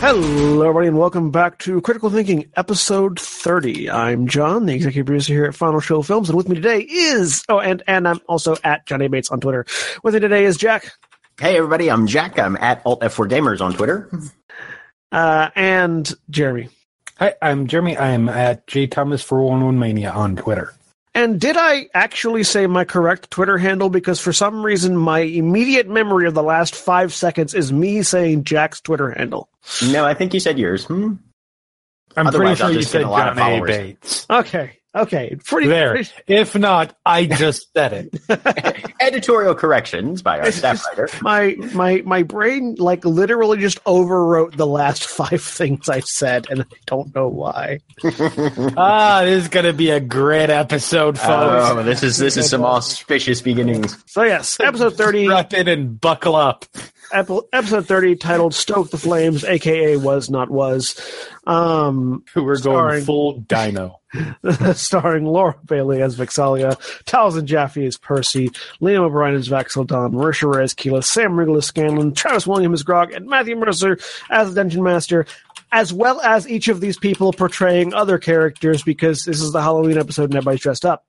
Hello, everybody, and welcome back to Critical Thinking, episode 30. I'm John, the executive producer here at Final Show Films, and with me today is, oh, and, and I'm also at John A. Bates on Twitter. With me today is Jack. Hey, everybody, I'm Jack. I'm at Alt F4 Gamers on Twitter. Uh, and Jeremy. Hi, I'm Jeremy. I'm at J Thomas for One One Mania on Twitter. And did I actually say my correct Twitter handle? Because for some reason, my immediate memory of the last five seconds is me saying Jack's Twitter handle. No, I think you said yours. Hmm? I'm Otherwise, pretty sure you said a lot of John A. Bates. Okay, okay, pretty There. pretty- If not, I just said it. Editorial corrections by our staff writer. my my my brain like literally just overwrote the last five things I said, and I don't know why. ah, this is gonna be a great episode, folks. Oh, this is this is some auspicious beginnings. So yes, episode thirty, Strap in and buckle up. Epi- episode thirty, titled "Stoke the Flames," aka "Was Not Was," um, We're Starring- going full dino. starring Laura Bailey as Vex'ahlia, Taliesin Jaffe as Percy, Liam O'Brien as Vax'ildan, Marisha Ray as Keyleth, Sam Riegel as Scanlan, Travis Williams as Grog, and Matthew Mercer as the Dungeon Master, as well as each of these people portraying other characters because this is the Halloween episode and everybody's dressed up.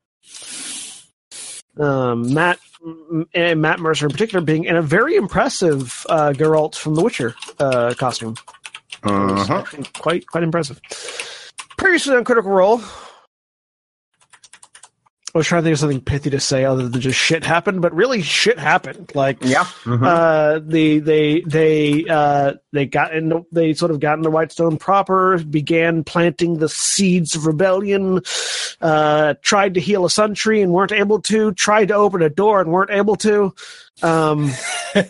Um, Matt and Matt Mercer in particular being in a very impressive uh, Geralt from The Witcher uh, costume. Uh-huh. Quite quite impressive. Previously on Critical Role, I was trying to think of something pithy to say other than just shit happened, but really shit happened. Like Yeah. mhm. uh, the they they uh, they got into they sort of got into Whitestone proper, began planting the seeds of rebellion, uh, tried to heal a sun tree and weren't able to, tried to open a door and weren't able to, um,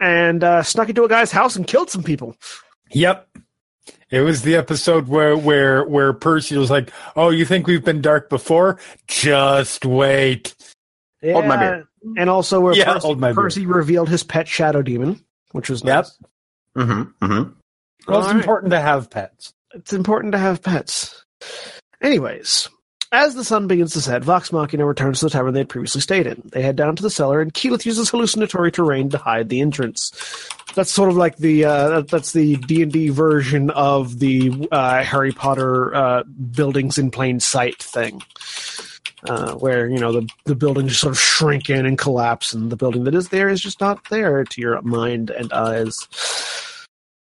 and uh, snuck into a guy's house and killed some people. Yep. It was the episode where where where Percy was like, "Oh, you think we've been dark before? Just wait." Hold my beer. And also where Yeah, Percy, hold my beer. Percy revealed his pet shadow demon, which was Yep. nice. Mhm, mhm. Well, it's All right. important to have pets. it's important to have pets. Anyways, as the sun begins to set, Vox Machina returns to the tavern they had previously stayed in. They head down to the cellar, and Keyleth uses hallucinatory terrain to hide the entrance. That's sort of like the uh, that's the D and D version of the uh, Harry Potter uh, buildings in plain sight thing, uh, where you know the the buildings sort of shrink in and collapse, and the building that is there is just not there to your mind and eyes.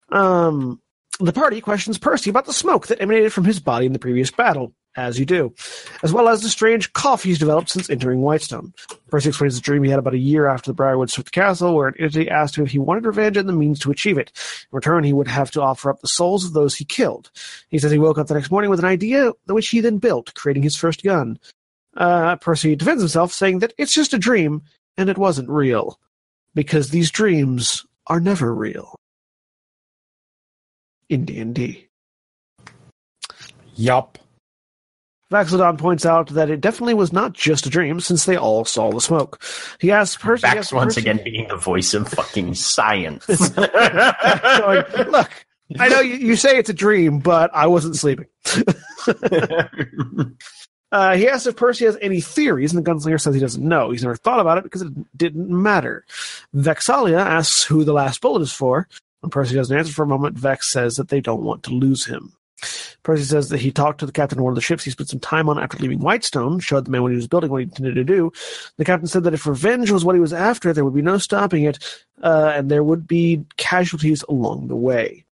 Um, the party questions Percy about the smoke that emanated from his body in the previous battle, as you do, as well as the strange cough he's developed since entering Whitestone. Percy explains the dream he had about a year after the Briarwood took the castle, where an entity asked him if he wanted revenge and the means to achieve it. In return, he would have to offer up the souls of those he killed. He says he woke up the next morning with an idea, which he then built, creating his first gun. Uh, Percy defends himself, saying that it's just a dream, and it wasn't real. Because these dreams are never real. In D&D. Yup. Vax'ildan points out that it definitely was not just a dream, since they all saw the smoke. He asks Percy. Vax once again being the voice of fucking science. going, Look, I know you, you say it's a dream, but I wasn't sleeping. Uh, he asks if Percy has any theories, and the gunslinger says he doesn't know. He's never thought about it because it didn't matter. Vex'ahlia asks who the last bullet is for. When Percy doesn't answer for a moment, Vex says that they don't want to lose him. Percy says that he talked to the captain of one of the ships he spent some time on after leaving Whitestone, showed the man what he was building what he intended to do. The captain said that if revenge was what he was after, there would be no stopping it, uh, and there would be casualties along the way.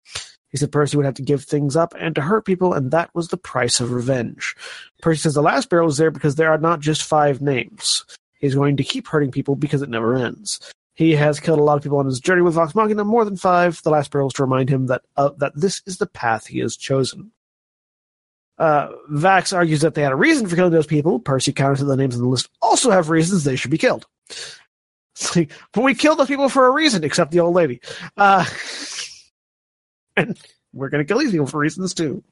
He said Percy would have to give things up and to hurt people, and that was the price of revenge. Percy says the last barrel is there because there are not just five names. He's going to keep hurting people because it never ends. He has killed a lot of people on his journey with Vox Machina, more than five. The last barrel is to remind him that uh, that this is the path he has chosen. Uh, Vax argues that they had a reason for killing those people. Percy counters that the names on the list also have reasons they should be killed. But we killed those people for a reason, except the old lady. Uh, and we're going to kill these people for reasons too.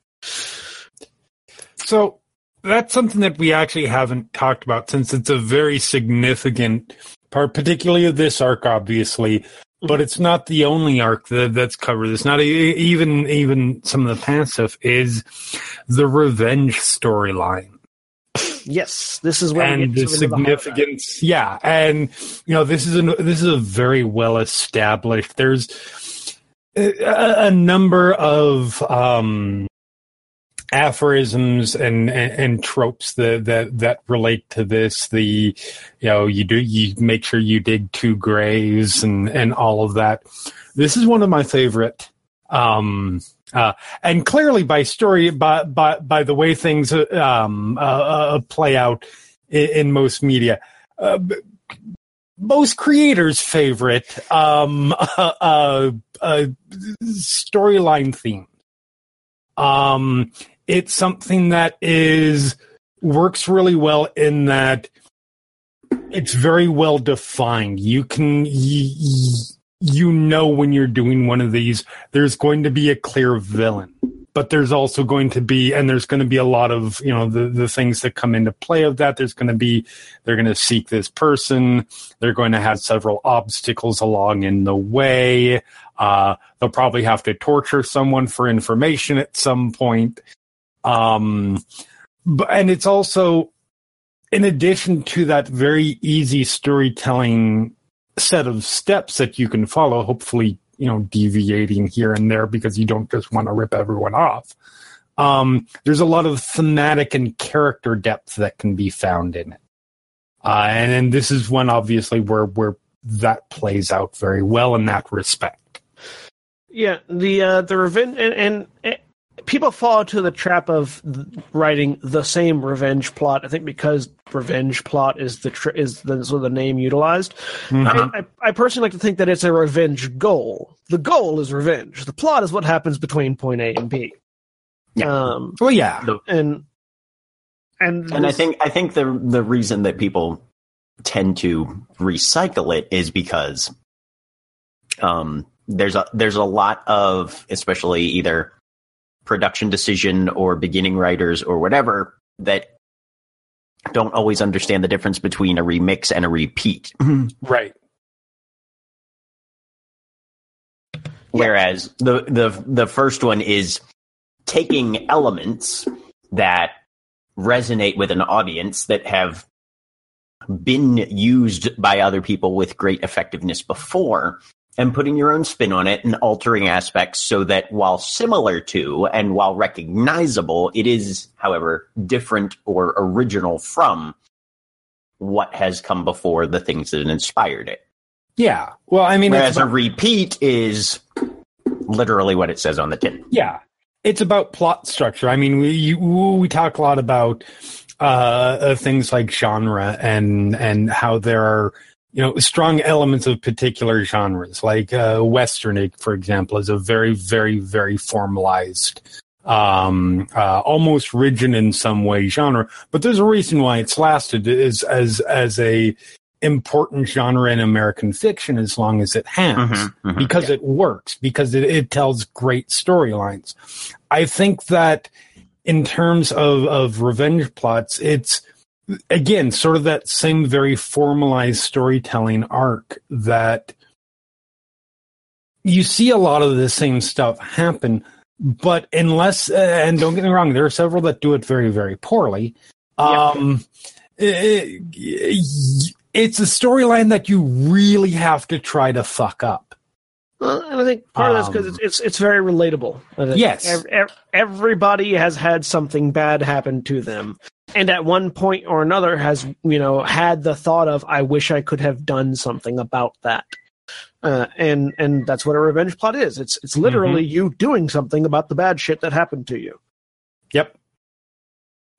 So that's something that we actually haven't talked about since it's a very significant part, particularly of this arc, obviously. But it's not the only arc that, that's covered. It's not e- even even some of the past stuff. Is the revenge storyline Yes, this is where and the sort of into heart of that. significance? yeah, and you know this is a this is a very well established. There's a, a number of um, aphorisms and, and and tropes that that that relate to this. The you know you do you make sure you dig two graves and and all of that. This is one of my favorite. Um, uh, and clearly by story, by, by, by the way things, um, uh, uh, play out in, in most media, uh, most creators' favorite, um, uh, uh, storyline theme. Um, it's something that is, works really well in that it's very well defined. You can, y- y- you know when you're doing one of these, there's going to be a clear villain. But there's also going to be, and there's going to be a lot of, you know, the, the things that come into play of that. There's going to be, they're going to seek this person. They're going to have several obstacles along in the way. Uh, they'll probably have to torture someone for information at some point. Um, but, and it's also, in addition to that very easy storytelling set of steps that you can follow, hopefully, you know, deviating here and there because you don't just want to rip everyone off. Um, there's a lot of thematic and character depth that can be found in it. Uh, and, and this is one obviously where, where that plays out very well in that respect. Yeah, the uh, the revenge and, and, and people fall into the trap of writing the same revenge plot. I think because revenge plot is the tr- is the sort of the name utilized. Mhm. I, I, I personally like to think that it's a revenge goal. The goal is revenge. The plot is what happens between point A and B. Yeah. Um, Well, yeah. and and And I think I think the the reason that people tend to recycle it is because um, there's a there's a lot of especially either production decision or beginning writers or whatever that don't always understand the difference between a remix and a repeat. Mm-hmm. Right. Whereas the the the first one is taking elements that resonate with an audience that have been used by other people with great effectiveness before and putting your own spin on it and altering aspects so that while similar to and while recognizable it is however different or original from what has come before the things that inspired it Yeah. Well, I mean, it's Whereas a repeat is literally what it says on the tin. Yeah, it's about plot structure. I mean, we you, we talk a lot about uh, uh, things like genre and and how there are you know strong elements of particular genres. Like uh, Western, for example, is a very very very formalized, um, uh, almost rigid in some way genre. But there's a reason why it's lasted as as as a important genre in American fiction as long as it has because it works because it, it tells great storylines i think that in terms of of revenge plots it's again sort of that same very formalized storytelling arc that you see a lot of the same stuff happen but unless uh, and don't get me wrong there are several that do it very very poorly Um, it- it- it's a storyline that you really have to try to fuck up. Well, and I think part of that's because Um, it's, it's it's very relatable. Yes. ev- ev- everybody has had something bad happen to them, and at one point or another has you know had the thought of I wish I could have done something about that. Uh, and and that's what a revenge plot is. It's it's literally you doing something about the bad shit that happened to you. Yep.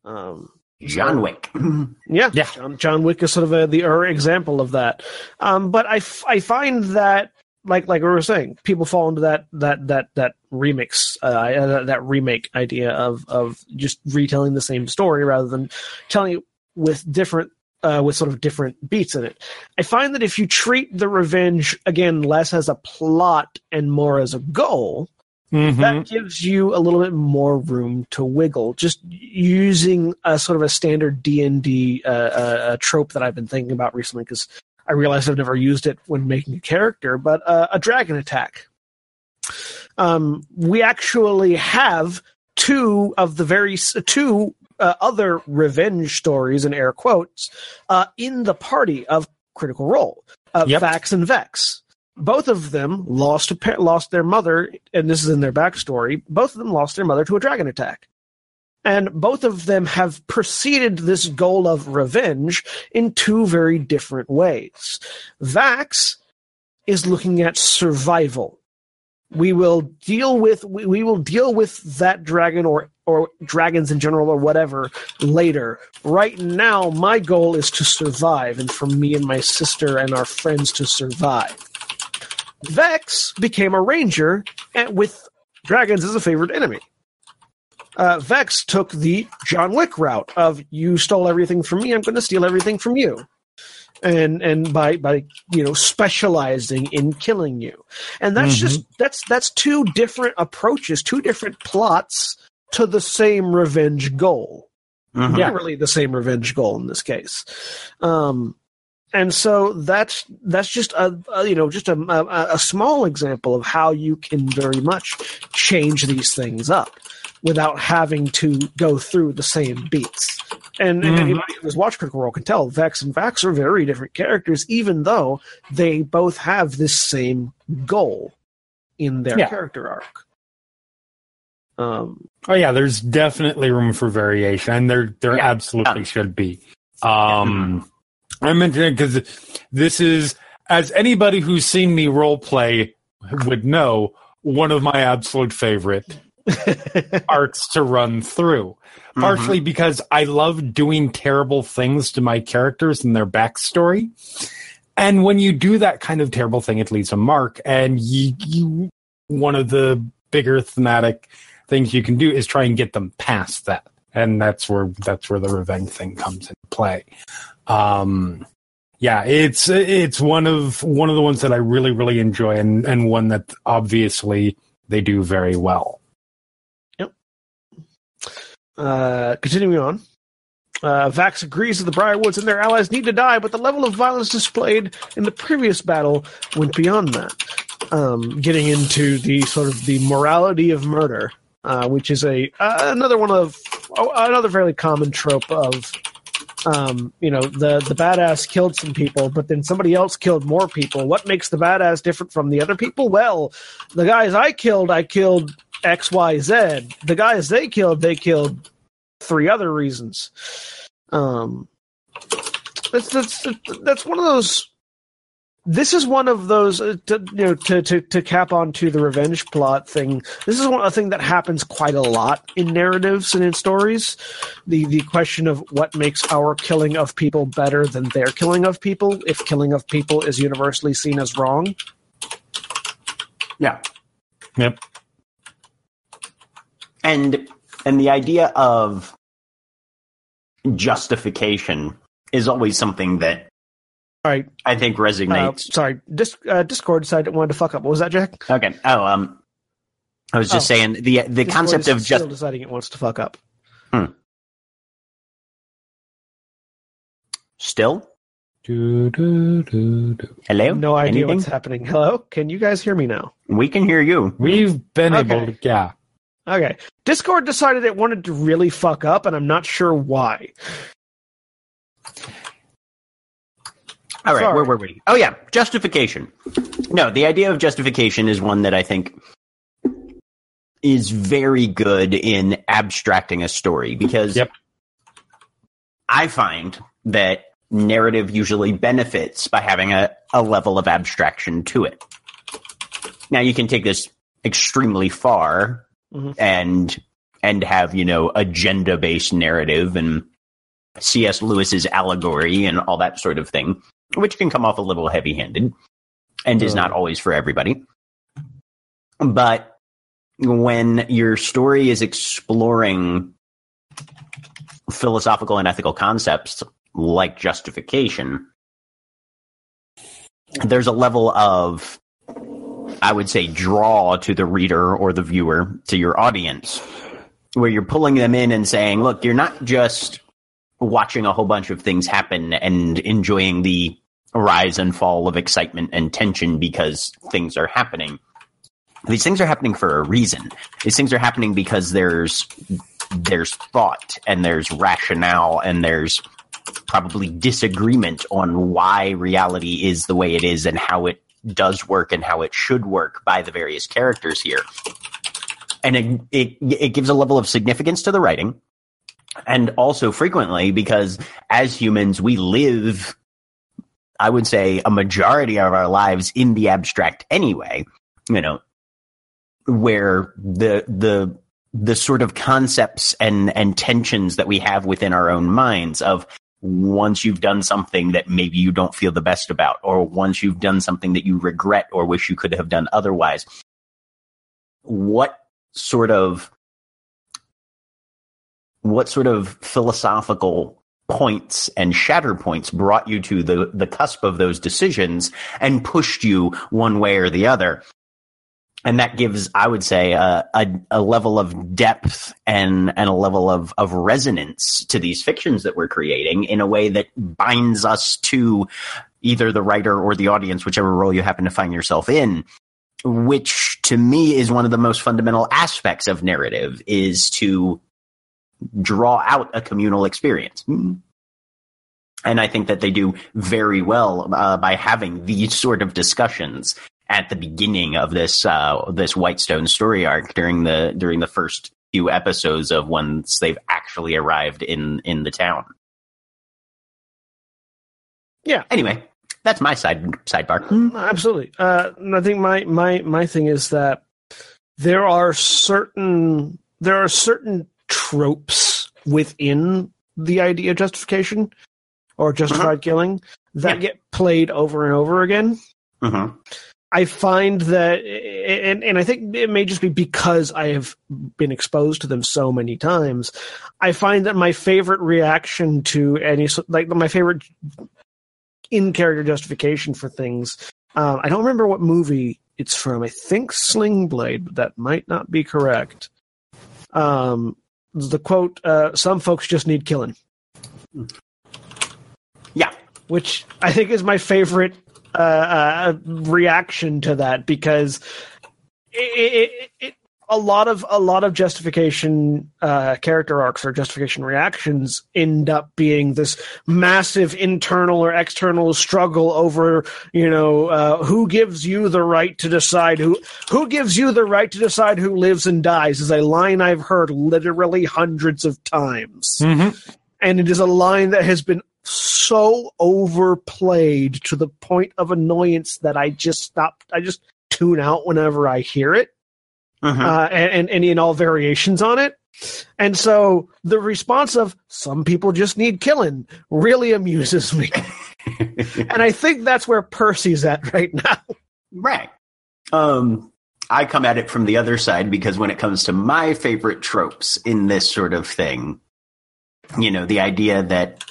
Um, John Wick. yeah, Yeah. John, John Wick is sort of a, the er example of that. Um, but I, f- I find that like like we were saying, people fall into that that that that remix uh, uh, that remake idea of of just retelling the same story rather than telling it with different. Uh, with sort of different beats in it. I find that if you treat the revenge again less as a plot and more as a goal, Mhm. that gives you a little bit more room to wiggle just using a sort of a standard d&d uh, uh, trope that i've been thinking about recently because i realized i've never used it when making a character but uh, a dragon attack um, we actually have two of the very two uh, other revenge stories in air quotes uh, in the party of critical role uh, Yep. vax and vex both of them lost a lost their mother, and this is in their backstory. Both of them lost their mother to a dragon attack, and both of them have preceded this goal of revenge in two very different ways. Vax is looking at survival. We will deal with we, we will deal with that dragon or or dragons in general or whatever later. Right now, my goal is to survive, and for me and my sister and our friends to survive. Vex became a ranger and with dragons as a favorite enemy. Uh, Vex took the John Wick route of you stole everything from me, I'm going to steal everything from you, and and by by you know specializing in killing you, and that's Mhm. just that's that's two different approaches, two different plots to the same revenge goal Mhm. literally the same revenge goal in this case. Um, and so that's that's just a, a you know just a, a a small example of how you can very much change these things up without having to go through the same beats. And, and Mhm. anybody who has watched Critical Role can tell Vex and Vax are very different characters, even though they both have this same goal in their Yeah. character arc. Um, Oh yeah, there's definitely room for variation, and there there Yeah. absolutely Yeah. should be. Um, I mentioned it because this is, as anybody who's seen me role play would know, one of my absolute favorite arcs to run through. Mm-hmm. Partially because I love doing terrible things to my characters and their backstory. And when you do that kind of terrible thing, it leaves a mark. And you, you one of the bigger thematic things you can do is try and get them past that. And that's where that's where the revenge thing comes into play. Um, yeah, it's it's one of one of the ones that I really really enjoy, and and one that obviously they do very well. Uh, continuing on. Uh, Vax agrees that the Briarwoods and their allies need to die, but the level of violence displayed in the previous battle went beyond that. Um, getting into the sort of the morality of murder, uh, which is a uh, another one of oh, another fairly common trope of, um, you know, the the badass killed some people, but then somebody else killed more people. What makes the badass different from the other people? Well, the guys I killed, I killed X, Y, Z. The guys they killed, they killed three other reasons. Um, that's that's that's one of those. This is one of those, uh, to, you know, to, to to cap onto the revenge plot thing. This is one a thing that happens quite a lot in narratives and in stories. The the question of what makes our killing of people better than their killing of people, if killing of people is universally seen as wrong. Yeah. Yep. And and the idea of justification is always something that All right, I think uh, resonates. sorry, Dis- uh, Discord decided it wanted to fuck up. What was that, Jack? okay. Oh, um, I was just Oh. saying the the Discord concept is of still just deciding it wants to fuck up. Hmm. still. Do, do, do, do. Hello. No idea Anything? what's happening. Hello, can you guys hear me now? We can hear you. We've been Okay. able to, yeah. Okay. Discord decided it wanted to really fuck up, and I'm not sure why. All right, Sorry. where were we? Oh yeah, justification. No, the idea of justification is one that I think is very good in abstracting a story because Yep. I find that narrative usually benefits by having a, a level of abstraction to it. Now you can take this extremely far Mhm. and and have, you know, agenda based narrative and C.S. Lewis's allegory and all that sort of thing, which can come off a little heavy handed and is not always for everybody. But when your story is exploring philosophical and ethical concepts like justification, there's a level of, I would say, draw to the reader or the viewer, to your audience, where you're pulling them in and saying, look, you're not just watching a whole bunch of things happen and enjoying the rise and fall of excitement and tension because things are happening. These things are happening for a reason. These things are happening because there's there's thought and there's rationale and there's probably disagreement on why reality is the way it is and how it does work and how it should work by the various characters here. And it, it, it gives a level of significance to the writing. And also frequently because as humans, we live, I would say a majority of our lives in the abstract anyway, you know, where the, the, the sort of concepts and, and tensions that we have within our own minds of once you've done something that maybe you don't feel the best about, or once you've done something that you regret or wish you could have done otherwise, what sort of what sort of philosophical points and shatter points brought you to the, the cusp of those decisions and pushed you one way or the other? And that gives, I would say, a, a, a level of depth and and a level of of resonance to these fictions that we're creating in a way that binds us to either the writer or the audience, whichever role you happen to find yourself in. Which to me is one of the most fundamental aspects of narrative is to draw out a communal experience. And I think that they do very well uh, by having these sort of discussions at the beginning of this uh, this Whitestone story arc during the during the first few episodes of once they've actually arrived in in the town. Yeah. Anyway, that's my side sidebar. Mm, Absolutely. Uh, I think my, my, my thing is that there are certain there are certain tropes within the idea of justification or justified killing that Yeah. get played over and over again. Mm-hmm. I find that, and, and I think it may just be because I have been exposed to them so many times. I find that my favorite reaction to any, like my favorite in character justification for things, um, I don't remember what movie it's from. I think Sling Blade, but that might not be correct. Um, the quote, uh, some folks just need killing Yeah. which I think is my favorite uh, uh, reaction to that because it, it, it, a lot of a lot of justification uh, character arcs or justification reactions end up being this massive internal or external struggle over you know uh, who gives you the right to decide who who gives you the right to decide who lives and dies is a line I've heard literally hundreds of times Mm-hmm. And it is a line that has been so overplayed to the point of annoyance that I just stop. I just tune out whenever I hear it, Mhm. uh, and, and and in all variations on it. And so the response of some people just need killing really amuses me, and I think that's where Percy's at right now. Right. Um, I come at it from the other side because when it comes to my favorite tropes in this sort of thing, you know, the idea that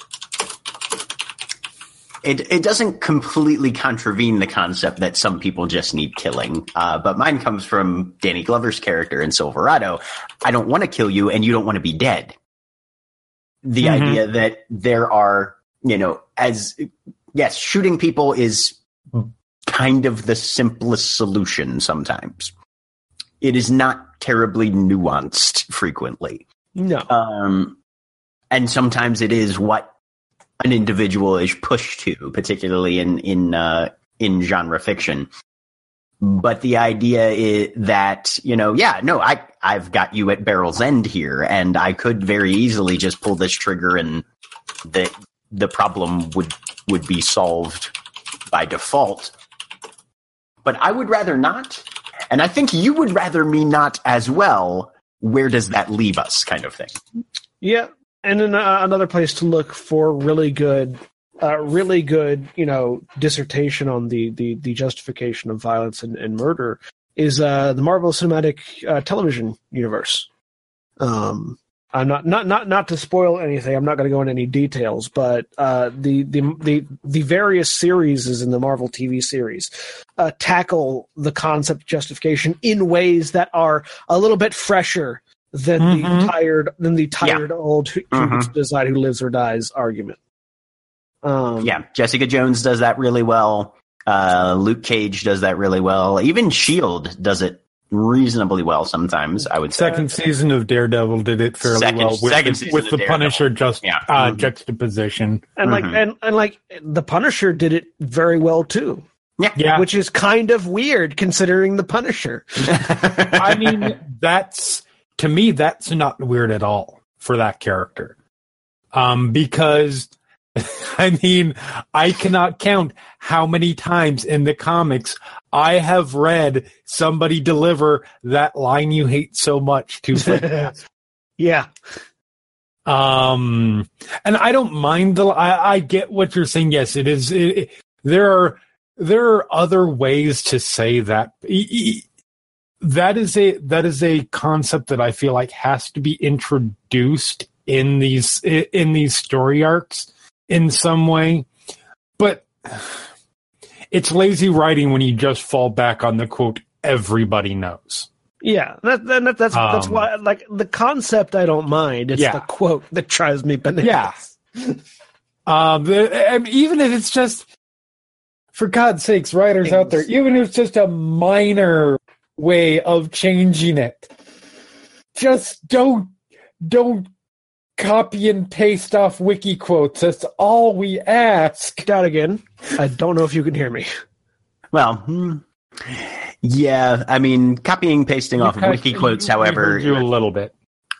it it doesn't completely contravene the concept that some people just need killing. Uh, but mine comes from Danny Glover's character in Silverado. I don't want to kill you, and you don't want to be dead. The Mhm. idea that there are, you know, as yes, shooting people is kind of the simplest solution sometimes. It is not terribly nuanced frequently. No, Um, and sometimes it is what an individual is pushed to, particularly in in uh, in genre fiction. But the idea is that you know, yeah, no, I I've got you at barrel's end here, and I could very easily just pull this trigger, and the the problem would would be solved by default. But I would rather not, and I think you would rather me not as well. Where does that leave us, kind of thing? Yeah, and then uh, another place to look for really good, uh, really good, you know, dissertation on the the, the justification of violence and, and murder is uh, the Marvel Cinematic uh, Television universe. Um, I'm not not not not to spoil anything. I'm not going to go into any details, but uh, the the the the various series in the Marvel TV series uh, tackle the concept justification in ways that are a little bit fresher than Mhm. the tired than the tired old who, who Mhm. gets to decide who lives or dies argument. Um, Yeah, Jessica Jones does that really well. Uh, Luke Cage does that really well. Even Shield does it reasonably well sometimes. I would say. Second season of Daredevil did it fairly Second- well with, second the- season with the Daredevil. Punisher just Yeah. uh, Mhm. juxtaposition. and like Mhm. and and like the Punisher did it very well too, Yeah, which is kind of weird considering the Punisher. I mean that's to me that's not weird at all for that character, um, because I mean I cannot count how many times in the comics I have read somebody deliver that line you hate so much to yeah, Um, and I don't mind the. I, I get what you're saying. Yes, it is. It, it- there are there are other ways to say that. E- e- That is a that is a concept that I feel like has to be introduced in these in these story arcs in some way, but it's lazy writing when you just fall back on the quote everybody knows. yeah. That, that, that- that's that's Um, why like the concept I don't mind. It's Yeah. the quote that drives me bananas. Yeah. Um, even if it's just, for God's sakes, writers out there, even if it's just a minor way of changing it, just don't don't copy and paste off wiki quotes. That's all we ask. That again. I don't know if you can hear me. well, hmm. yeah. I mean, copying pasting off of wiki quotes, We however, heard you a little bit.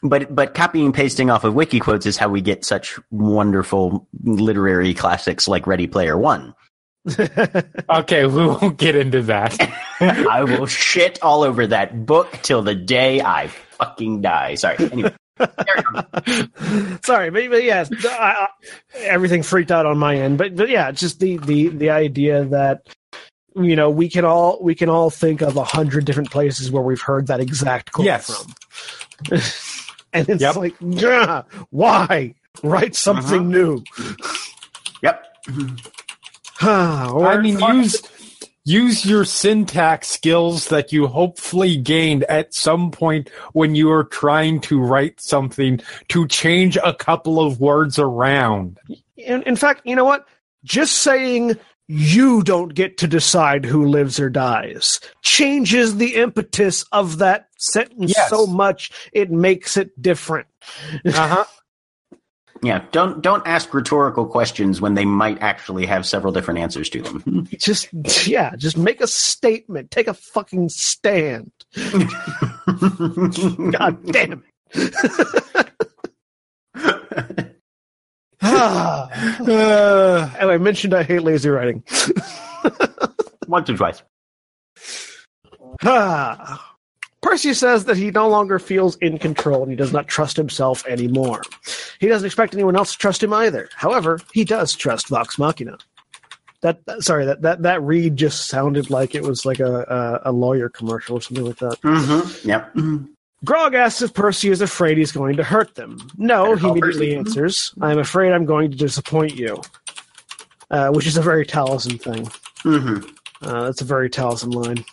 but but copying pasting off of wiki quotes is how we get such wonderful literary classics like Ready Player One. Okay, we won't get into that. I will shit all over that book till the day I fucking die. Sorry. Anyway. Sorry, but, but yes, I, I, everything freaked out on my end. But but yeah, just the the the idea that you know we can all we can all think of a hundred different places where we've heard that exact quote Yes. from, and it's Yep. like, yeah, why write something uh-huh. new? Yep. I mean, use use your syntax skills that you hopefully gained at some point when you are trying to write something to change a couple of words around. in, in fact, you know what? Just saying you don't get to decide who lives or dies changes the impetus of that sentence Yes. so much it makes it different. Uh-huh. Yeah. Don't don't ask rhetorical questions when they might actually have several different answers to them. Just yeah, just make a statement. Take a fucking stand. God damn it. Uh, and I mentioned I hate lazy writing. Once or twice. Ah. Percy says that he no longer feels in control and he does not trust himself anymore. He doesn't expect anyone else to trust him either. However, he does trust Vox Machina. That, that- sorry, that, that that read just sounded like it was like a a, a lawyer commercial or something like that. Mm-hmm. Yep. Mhm. Grog asks if Percy is afraid he's going to hurt them. No, he immediately Percy. answers, "I'm afraid I'm going to disappoint you," uh, which is a very Taliesin thing. Mhm. Uh, that's a very Taliesin line.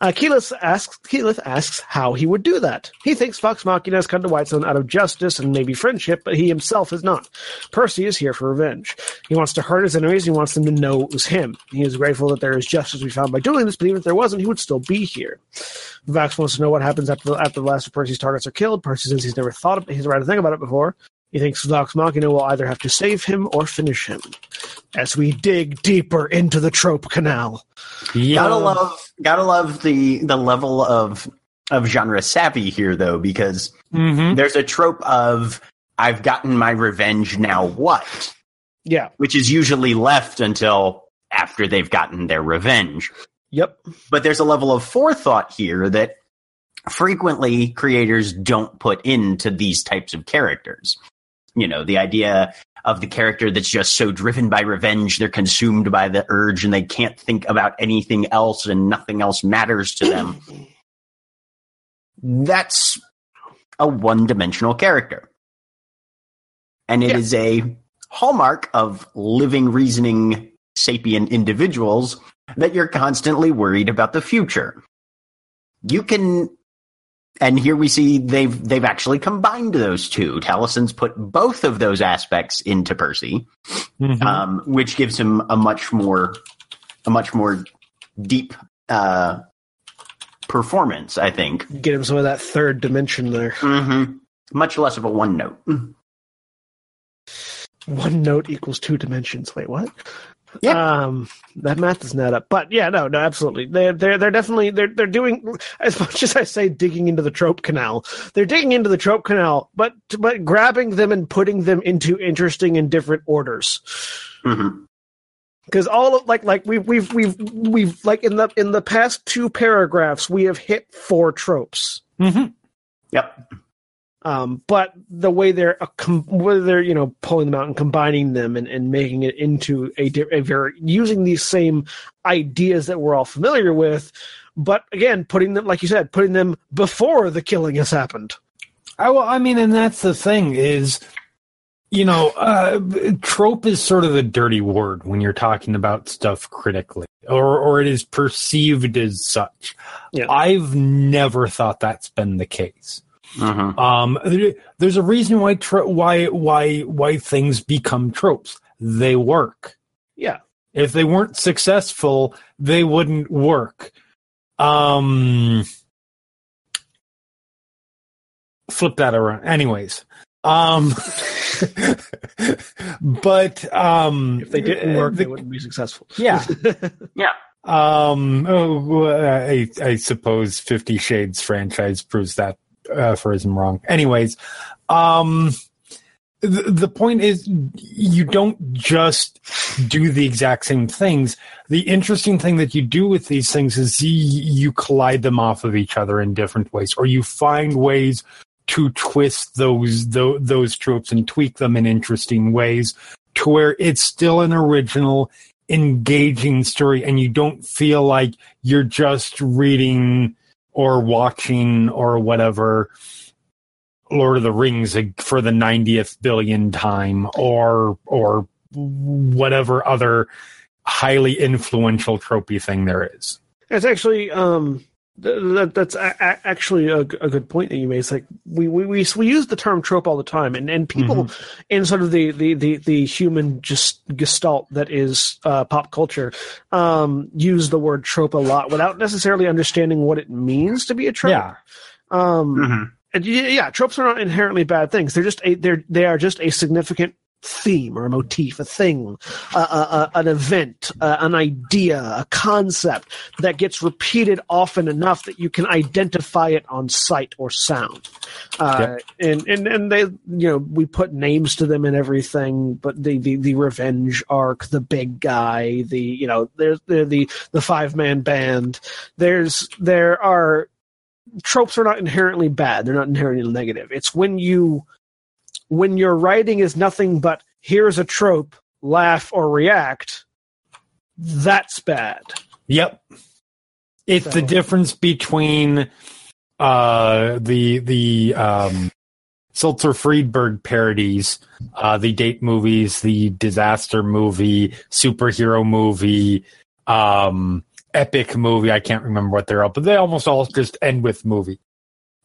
Uh, Keyleth asks, Keyleth asks how he would do that. He thinks Vox Machina has come to Whitestone out of justice and maybe friendship, but he himself is not. Percy is here for revenge. He wants to hurt his enemies. He wants them to know it was him. He is grateful that there is justice we found by doing this, but even if there wasn't, he would still be here. Vax wants to know what happens after the, after the last of Percy's targets are killed. Percy says he's never thought of, he's tried to think about it before. He thinks Vox Machina will either have to save him or finish him. As we dig deeper into the trope canal. Gotta love, gotta love the the level of of genre savvy here, though, because Mhm. there's a trope of I've gotten my revenge. Now what? Yeah. Which is usually left until after they've gotten their revenge. Yep. But there's a level of forethought here that frequently creators don't put into these types of characters. You know, the idea of the character that's just so driven by revenge, they're consumed by the urge and they can't think about anything else and nothing else matters to them. That's a one dimensional character. And it Yeah. is a hallmark of living, reasoning, sapient individuals that you're constantly worried about the future. You can, and here we see they've they've actually combined those two. Taliesin's put both of those aspects into Percy, Mhm. um, which gives him a much more a much more deep uh, performance. I think Get him some of that third dimension there. hmm much less of a one note. One note equals two dimensions. Wait, what? Yeah. Um, that math doesn't add up. But yeah, no, no, absolutely. They're they're they're definitely they're they're doing as much as I say digging into the trope canal. They're digging into the trope canal, but but grabbing them and putting them into interesting and different orders. hmm Because all of like like we've we've we've we've like in the in the past two paragraphs we have hit four tropes. Mhm. Yep. Um, but the way they're uh, com- whether they're you know pulling them out and combining them and, and making it into a, a very using these same ideas that we're all familiar with, but again putting them like you said putting them before the killing has happened. I, well, I mean, and that's the thing is, you know, uh, trope is sort of a dirty word when you're talking about stuff critically, or or it is perceived as such. Yeah. I've never thought that's been the case. Hmm Um, there's a reason why tro- why why why things become tropes. They work. Yeah, If they weren't successful, they wouldn't work. Um, flip that around. Anyways, um, but um, if they didn't work, the- they wouldn't be successful. yeah. Yeah. Um, oh, I, I suppose Fifty Shades franchise proves that uh, phrasing wrong. Anyways, um, the, the point is, you don't just do the exact same things. The interesting thing that you do with these things is you, you collide them off of each other in different ways, or you find ways to twist those those, those tropes and tweak them in interesting ways to where it's still an original engaging story and you don't feel like you're just reading or watching or whatever Lord of the Rings for the 90th billion time or or whatever other highly influential tropey thing there is. It's actually um that that's a- a- actually a, a good point that you made. It's like we we we, we use the term trope all the time, and and people in sort of the the the, the human just gestalt that is uh, pop culture um use the word trope a lot without necessarily understanding what it means to be a trope. Yeah. Um. hmm And yeah, yeah, tropes are not inherently bad things. They're just a they're they are just a significant theme or a motif, a thing, a, a, a, an event, an idea, a concept that gets repeated often enough that you can identify it on sight or sound. Uh, and, and and they you know we put names to them and everything, but the the, the revenge arc, the big guy, the you know there's the the, the five man band. There's there are tropes are not inherently bad. They're not inherently negative. It's when you when your writing is nothing but here's a trope, laugh or react. That's bad. Yep. It's the difference between uh the the um Seltzer Friedberg parodies, uh the date movies, the disaster movie, superhero movie, um epic movie, I can't remember what they're all, but they almost all just end with movie.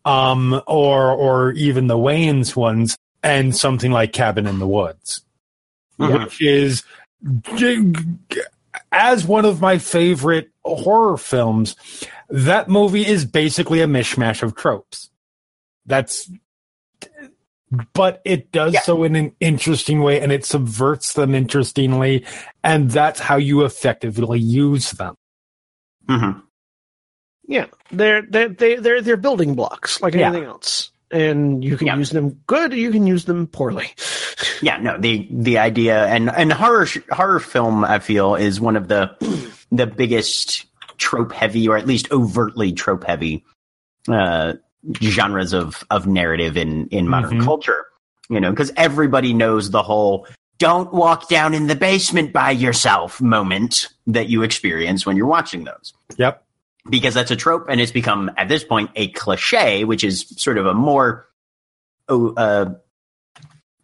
Um or or even the Wayans ones and something like Cabin in the Woods Mhm. which is g- g- as one of my favorite horror films. That movie is basically a mishmash of tropes. That's but it does Yeah. so in an interesting way and it subverts them interestingly. And that's how you effectively use them. Mhm. Yeah, they're they they they're they're building blocks like Yeah. anything else, and you can Yeah. use them good, or you can use them poorly. Yeah, no, the the idea and and horror sh- horror film I feel is one of the the biggest trope heavy or at least overtly trope heavy uh genres of of narrative in in modern Mhm. culture. You know, cuz everybody knows the whole don't walk down in the basement by yourself moment that you experience when you're watching those. Yep. Because that's a trope and it's become at this point a cliche, which is sort of a more uh,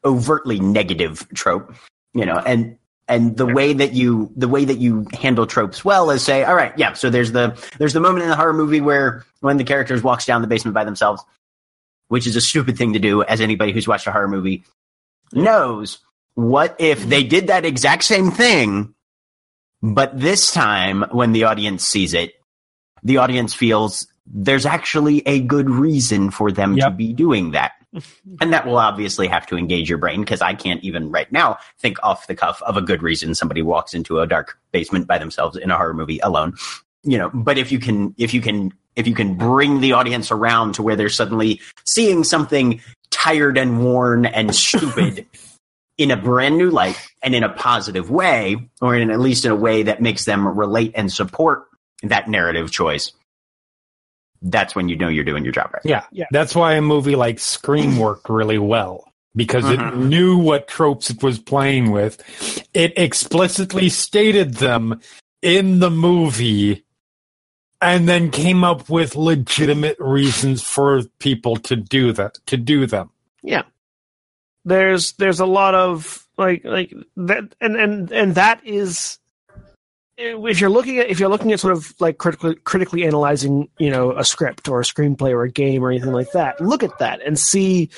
overtly negative trope, you know, and and the way that you the way that you handle tropes well is say, all right, yeah, so there's the there's the moment in the horror movie where when the characters walks down the basement by themselves, which is a stupid thing to do, as anybody who's watched a horror movie knows. What if they did that exact same thing, but this time when the audience sees it, the audience feels there's actually a good reason for them to be doing that. And that will obviously have to engage your brain because I can't even right now think off the cuff of a good reason somebody walks into a dark basement by themselves in a horror movie alone. You know, but if you can, if you can, if you can bring the audience around to where they're suddenly seeing something tired and worn and stupid in a brand new light and in a positive way, or in at least in a way that makes them relate and support that narrative choice, that's when you know you're doing your job right. Yeah. Yeah. That's why a movie like Scream worked really well because it Mhm. knew what tropes it was playing with. It explicitly stated them in the movie and then came up with legitimate reasons for people to do that, to do them. Yeah. There's there's a lot of like like that and and and that is if you're looking at if you're looking at sort of like critically critically analyzing you know a script or a screenplay or a game or anything like that look at that and see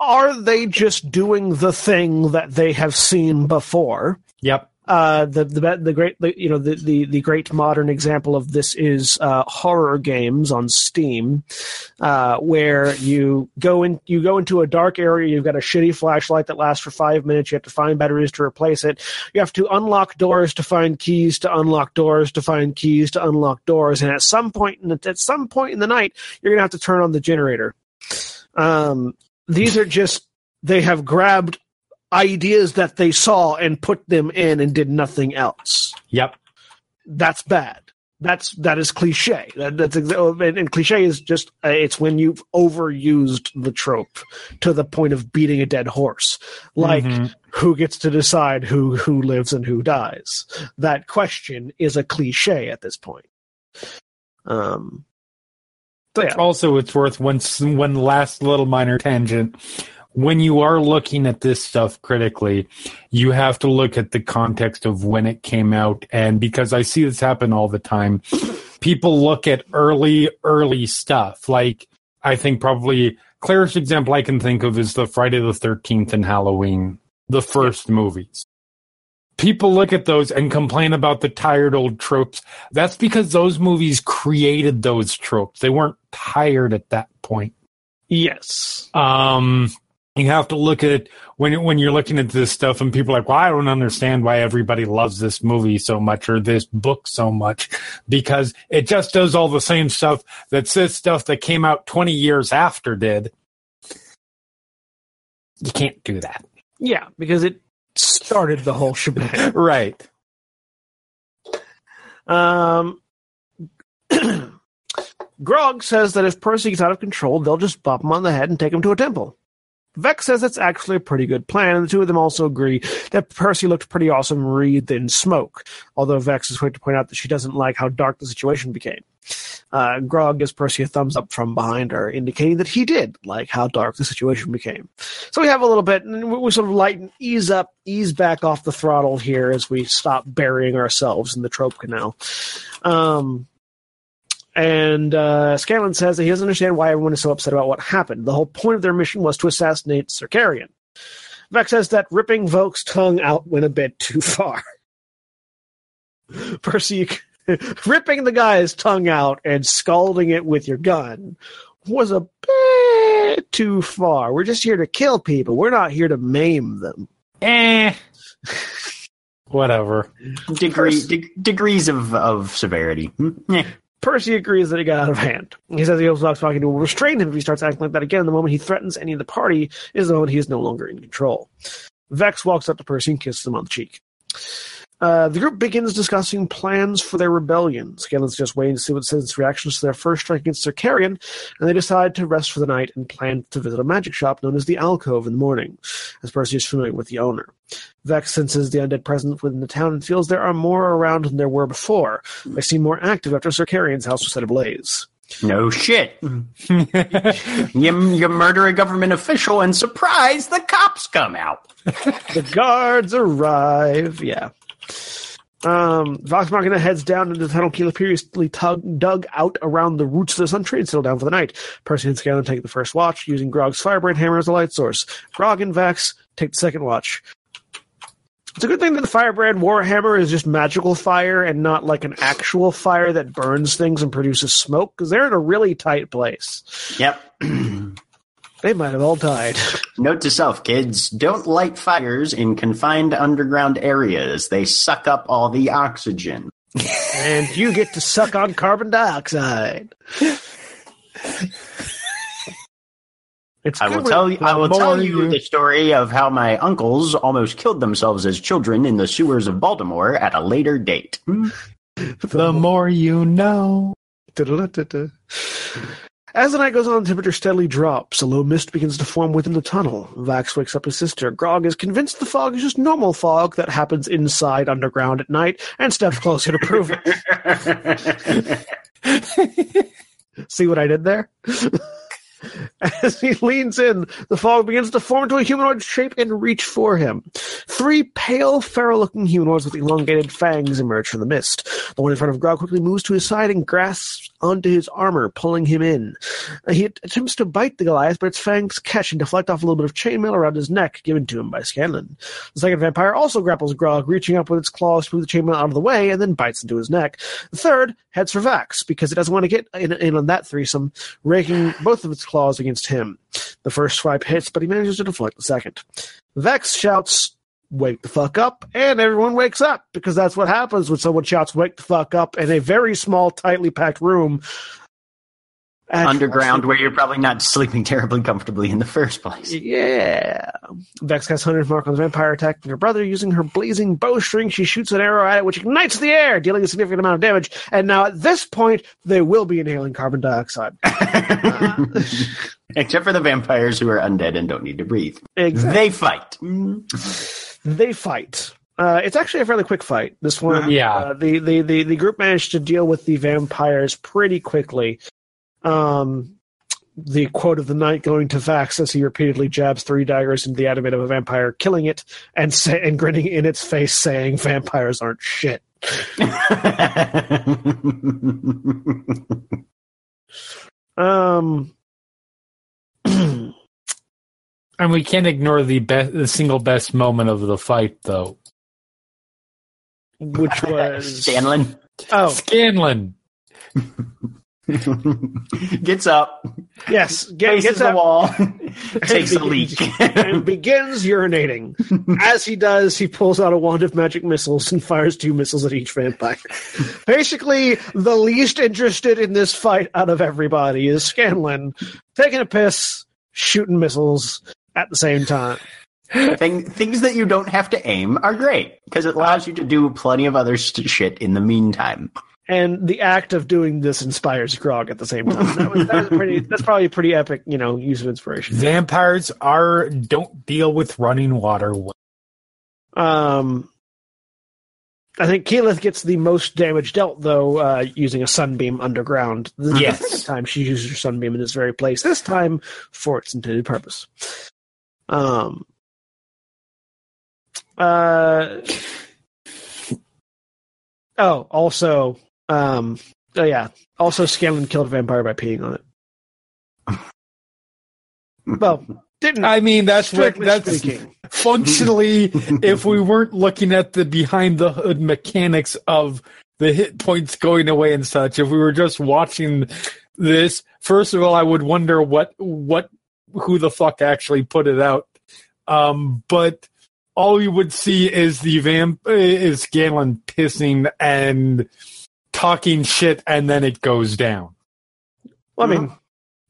are they just doing the thing that they have seen before Yep. Uh, the the the great the, you know the, the the great modern example of this is uh, horror games on Steam, uh, where you go in you go into a dark area. You've got a shitty flashlight that lasts for five minutes. You have to find batteries to replace it. You have to unlock doors to find keys to unlock doors to find keys to unlock doors. And at some point in the, at some point in the night, you're gonna have to turn on the generator. Um, these are just they have grabbed ideas that they saw and put them in and did nothing else. Yep. That's bad. That's that is cliche. That, that's exa- and, and cliche is just uh, it's when you've overused the trope to the point of beating a dead horse. Like Mhm. who gets to decide who who lives and who dies? That question is a cliche at this point. Um. So yeah, Also, it's worth one one last little minor tangent. When you are looking at this stuff critically, you have to look at the context of when it came out, and because I see this happen all the time, people look at early, early stuff. Like I think probably clearest example I can think of is the Friday the Thirteenth and Halloween, the first movies. People look at those and complain about the tired old tropes. That's because those movies created those tropes. They weren't tired at that point. yes. Um, you have to look at when when you're looking at this stuff, and people are like, "Well, I don't understand why everybody loves this movie so much or this book so much," because it just does all the same stuff that this stuff that came out 20 years after did. You can't do that, Yeah, because it started the whole shebang. right? Um, Grog says that if Percy gets out of control, they'll just bop him on the head and take him to a temple. Vex says it's actually a pretty good plan, and the two of them also agree that Percy looked pretty awesome wreathed in smoke, although Vex is quick to point out that she doesn't like how dark the situation became. Uh, Grog gives Percy a thumbs up from behind her, indicating that he did like how dark the situation became. So we have a little bit, and we sort of lighten, ease up, ease back off the throttle here as we stop burying ourselves in the trope canal. Um, and uh, Scanlan says that he doesn't understand why everyone is so upset about what happened. The whole point of their mission was to assassinate Sir Kerrion. Vex says that ripping Vok's tongue out went a bit too far. Percy, ripping the guy's tongue out and scalding it with your gun was a bit bit too far. We're just here to kill people. We're not here to maim them. Eh. Whatever. Degree, de- degrees of, of severity. Percy agrees that he got out of hand. He says the Talking will restrain him if he starts acting like that again. The moment he threatens any of the party is the moment he is no longer in control. Vex walks up to Percy and kisses him on the cheek. Uh, the group begins discussing plans for their rebellion. Scanlan's just waiting to see what Sid's reactions to their first strike against Sir Kerrion, and they decide to rest for the night and plan to visit a magic shop known as the Alcove in the morning, as Percy is familiar with the owner. Vex senses the undead presence within the town and feels there are more around than there were before. They seem more active after Sir Kerrion's house was set ablaze. No shit. you, you murder a government official and surprise, the cops come out. the guards arrive. Yeah. Um, Vox Machina heads down into the tunnel Keyleth previously tug, dug out around the roots of the Sun Tree and settle down for the night. Percy and Scanlan take the first watch, using Grog's firebrand hammer as a light source. Grog and Vax take the second watch. It's a good thing that the firebrand warhammer is just magical fire and not like an actual fire that burns things and produces smoke, because they're in a really tight place. Yep. They might have all died. Note to self, kids, don't light fires in confined underground areas. They suck up all the oxygen. and you get to suck on carbon dioxide. It's I will tell you. I will tell you you- the story of how my uncles almost killed themselves as children in the sewers of Baltimore at a later date. Hmm. The more you know. As the night goes on, the temperature steadily drops. A low mist begins to form within the tunnel. Vax wakes up his sister. Grog is convinced the fog is just normal fog that happens inside underground at night and steps closer to prove it. See what I did there? As he leans in, the fog begins to form into a humanoid shape and reach for him. Three pale, feral-looking humanoids with elongated fangs emerge from the mist. The one in front of Grog quickly moves to his side and grasps onto his armor, pulling him in. Uh, He attempts to bite the Goliath, but its fangs catch and deflect off a little bit of chainmail around his neck, given to him by Scanlan. The second vampire also grapples Grog, reaching up with its claws to move the chainmail out of the way, and then bites into his neck. The third heads for Vax, because it doesn't want to get in, in on that threesome, raking both of its claws against him. The first swipe hits, but he manages to deflect the second. Vex shouts, Wake the fuck up, and everyone wakes up, because that's what happens when someone shouts, Wake the fuck up, in a very small, tightly packed room. At- Underground, where you're probably not sleeping terribly comfortably in the first place. Yeah. Vex casts Hunter's Mark on the vampire attacking her brother. Using her blazing bowstring, she shoots an arrow at it, which ignites the air, dealing a significant amount of damage. And now at this point, they will be inhaling carbon dioxide. Except for the vampires who are undead and don't need to breathe. Exactly. They fight. They fight. Uh, it's actually a fairly quick fight. This one, Yeah. uh, the, the, the, the group managed to deal with the vampires pretty quickly. Um, the quote of the night going to Vax as he repeatedly jabs three daggers into the abdomen of a vampire, killing it and say, and grinning in its face, saying, "Vampires aren't shit." Um, And we can't ignore the best, the single best moment of the fight, though. which was Scanlan Oh, Scanlan. gets up, yes, get, gets the up wall, takes a leak. and begins urinating. As he does, he pulls out a wand of magic missiles and fires two missiles at each vampire. Basically, the least interested in this fight out of everybody is Scanlan taking a piss, shooting missiles at the same time. Thing, things that you don't have to aim are great because it allows you to do plenty of other st- shit in the meantime. And the act of doing this inspires Grog at the same time. That was, that was pretty. That's probably a pretty epic, you know, use of inspiration. Vampires are don't deal with running water. Um, I think Keyleth gets the most damage dealt, though, uh, using a sunbeam underground. This Yes. time she uses her sunbeam in this very place. This time for its intended purpose. Um. Uh. Oh, also, um. Oh yeah. Also, Scanlan killed a vampire by peeing on it. Well, didn't. I mean, that's what that's speaking. functionally. if we weren't looking at the behind the hood mechanics of the hit points going away and such, if we were just watching this, first of all, I would wonder what what who the fuck actually put it out. Um, but all you would see is the vamp is Galen pissing and talking shit, and then it goes down. Well, I mean,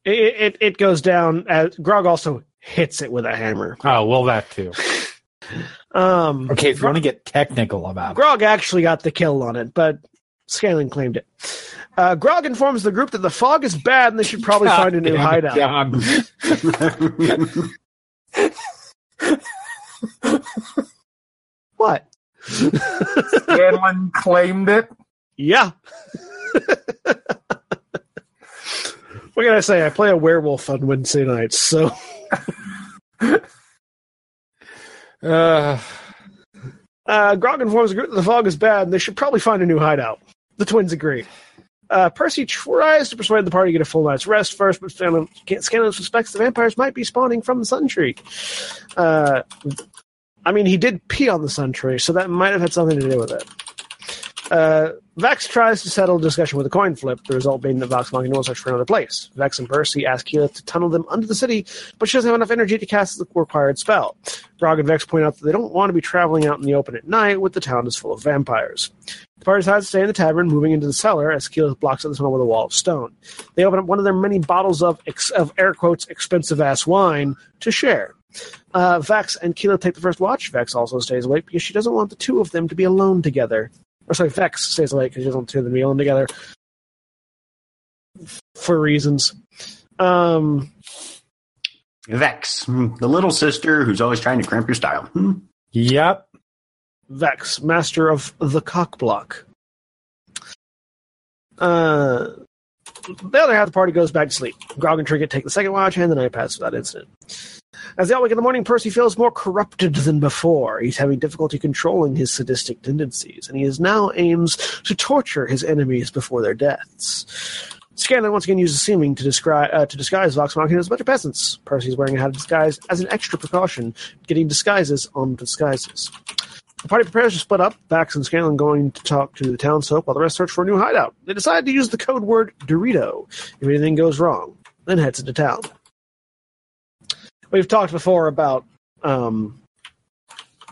it, it it goes down. As, Grog also hits it with a hammer. Oh well, that too. Um, Okay, if you want to get technical about it. Grog actually got the kill on it, but Scanlan claimed it. Uh, Grog informs the group that the fog is bad and they should probably find a new God damn it, hideout. John. What? Scanlan claimed it. Yeah. what can I say? I play a werewolf on Wednesday nights, so Uh, uh, Grog informs the group that the fog is bad and they should probably find a new hideout. The twins agree. Uh, Percy tries to persuade the party to get a full night's rest first, but Scanlan, Scanlan suspects the vampires might be spawning from the Sun Tree. Uh, I mean, he did pee on the Sun Tree, so that might have had something to do with it. Uh, Vex tries to settle discussion with a coin flip, the result being that Vox Machina will search for another place. Vex and Percy ask Keyleth to tunnel them under the city, but she doesn't have enough energy to cast the required spell. Grog and Vex point out that they don't want to be traveling out in the open at night with the town is full of vampires. The party decides to stay in the tavern, moving into the cellar as Keyleth blocks up the tunnel with a wall of stone. They open up one of their many bottles of, ex- of air quotes, expensive ass wine to share. Uh, Vex and Keyleth take the first watch. Vex also stays awake because she doesn't want the two of them to be alone together. Or sorry, Vex stays awake because she doesn't want the two of them to be alone together for reasons. Um, Vex, hmm, the little sister who's always trying to cramp your style. Hmm. yep. Vex, master of the cock block. Uh, the other half of the party goes back to sleep. Grog and Trinket take the second watch, and the night passes without incident. As they all wake in the morning, Percy feels more corrupted than before. He's having difficulty controlling his sadistic tendencies, and he now aims to torture his enemies before their deaths. Scanlan once again uses seeming to, descri- uh, to disguise Vox Machina as a bunch of peasants. Percy is wearing a hat of disguise as an extra precaution, getting disguises on disguises. The party prepares to split up, Vax and Scanlan going to talk to the townsfolk while the rest search for a new hideout. They decide to use the code word Dorito if anything goes wrong, then heads into town. We've talked before about um,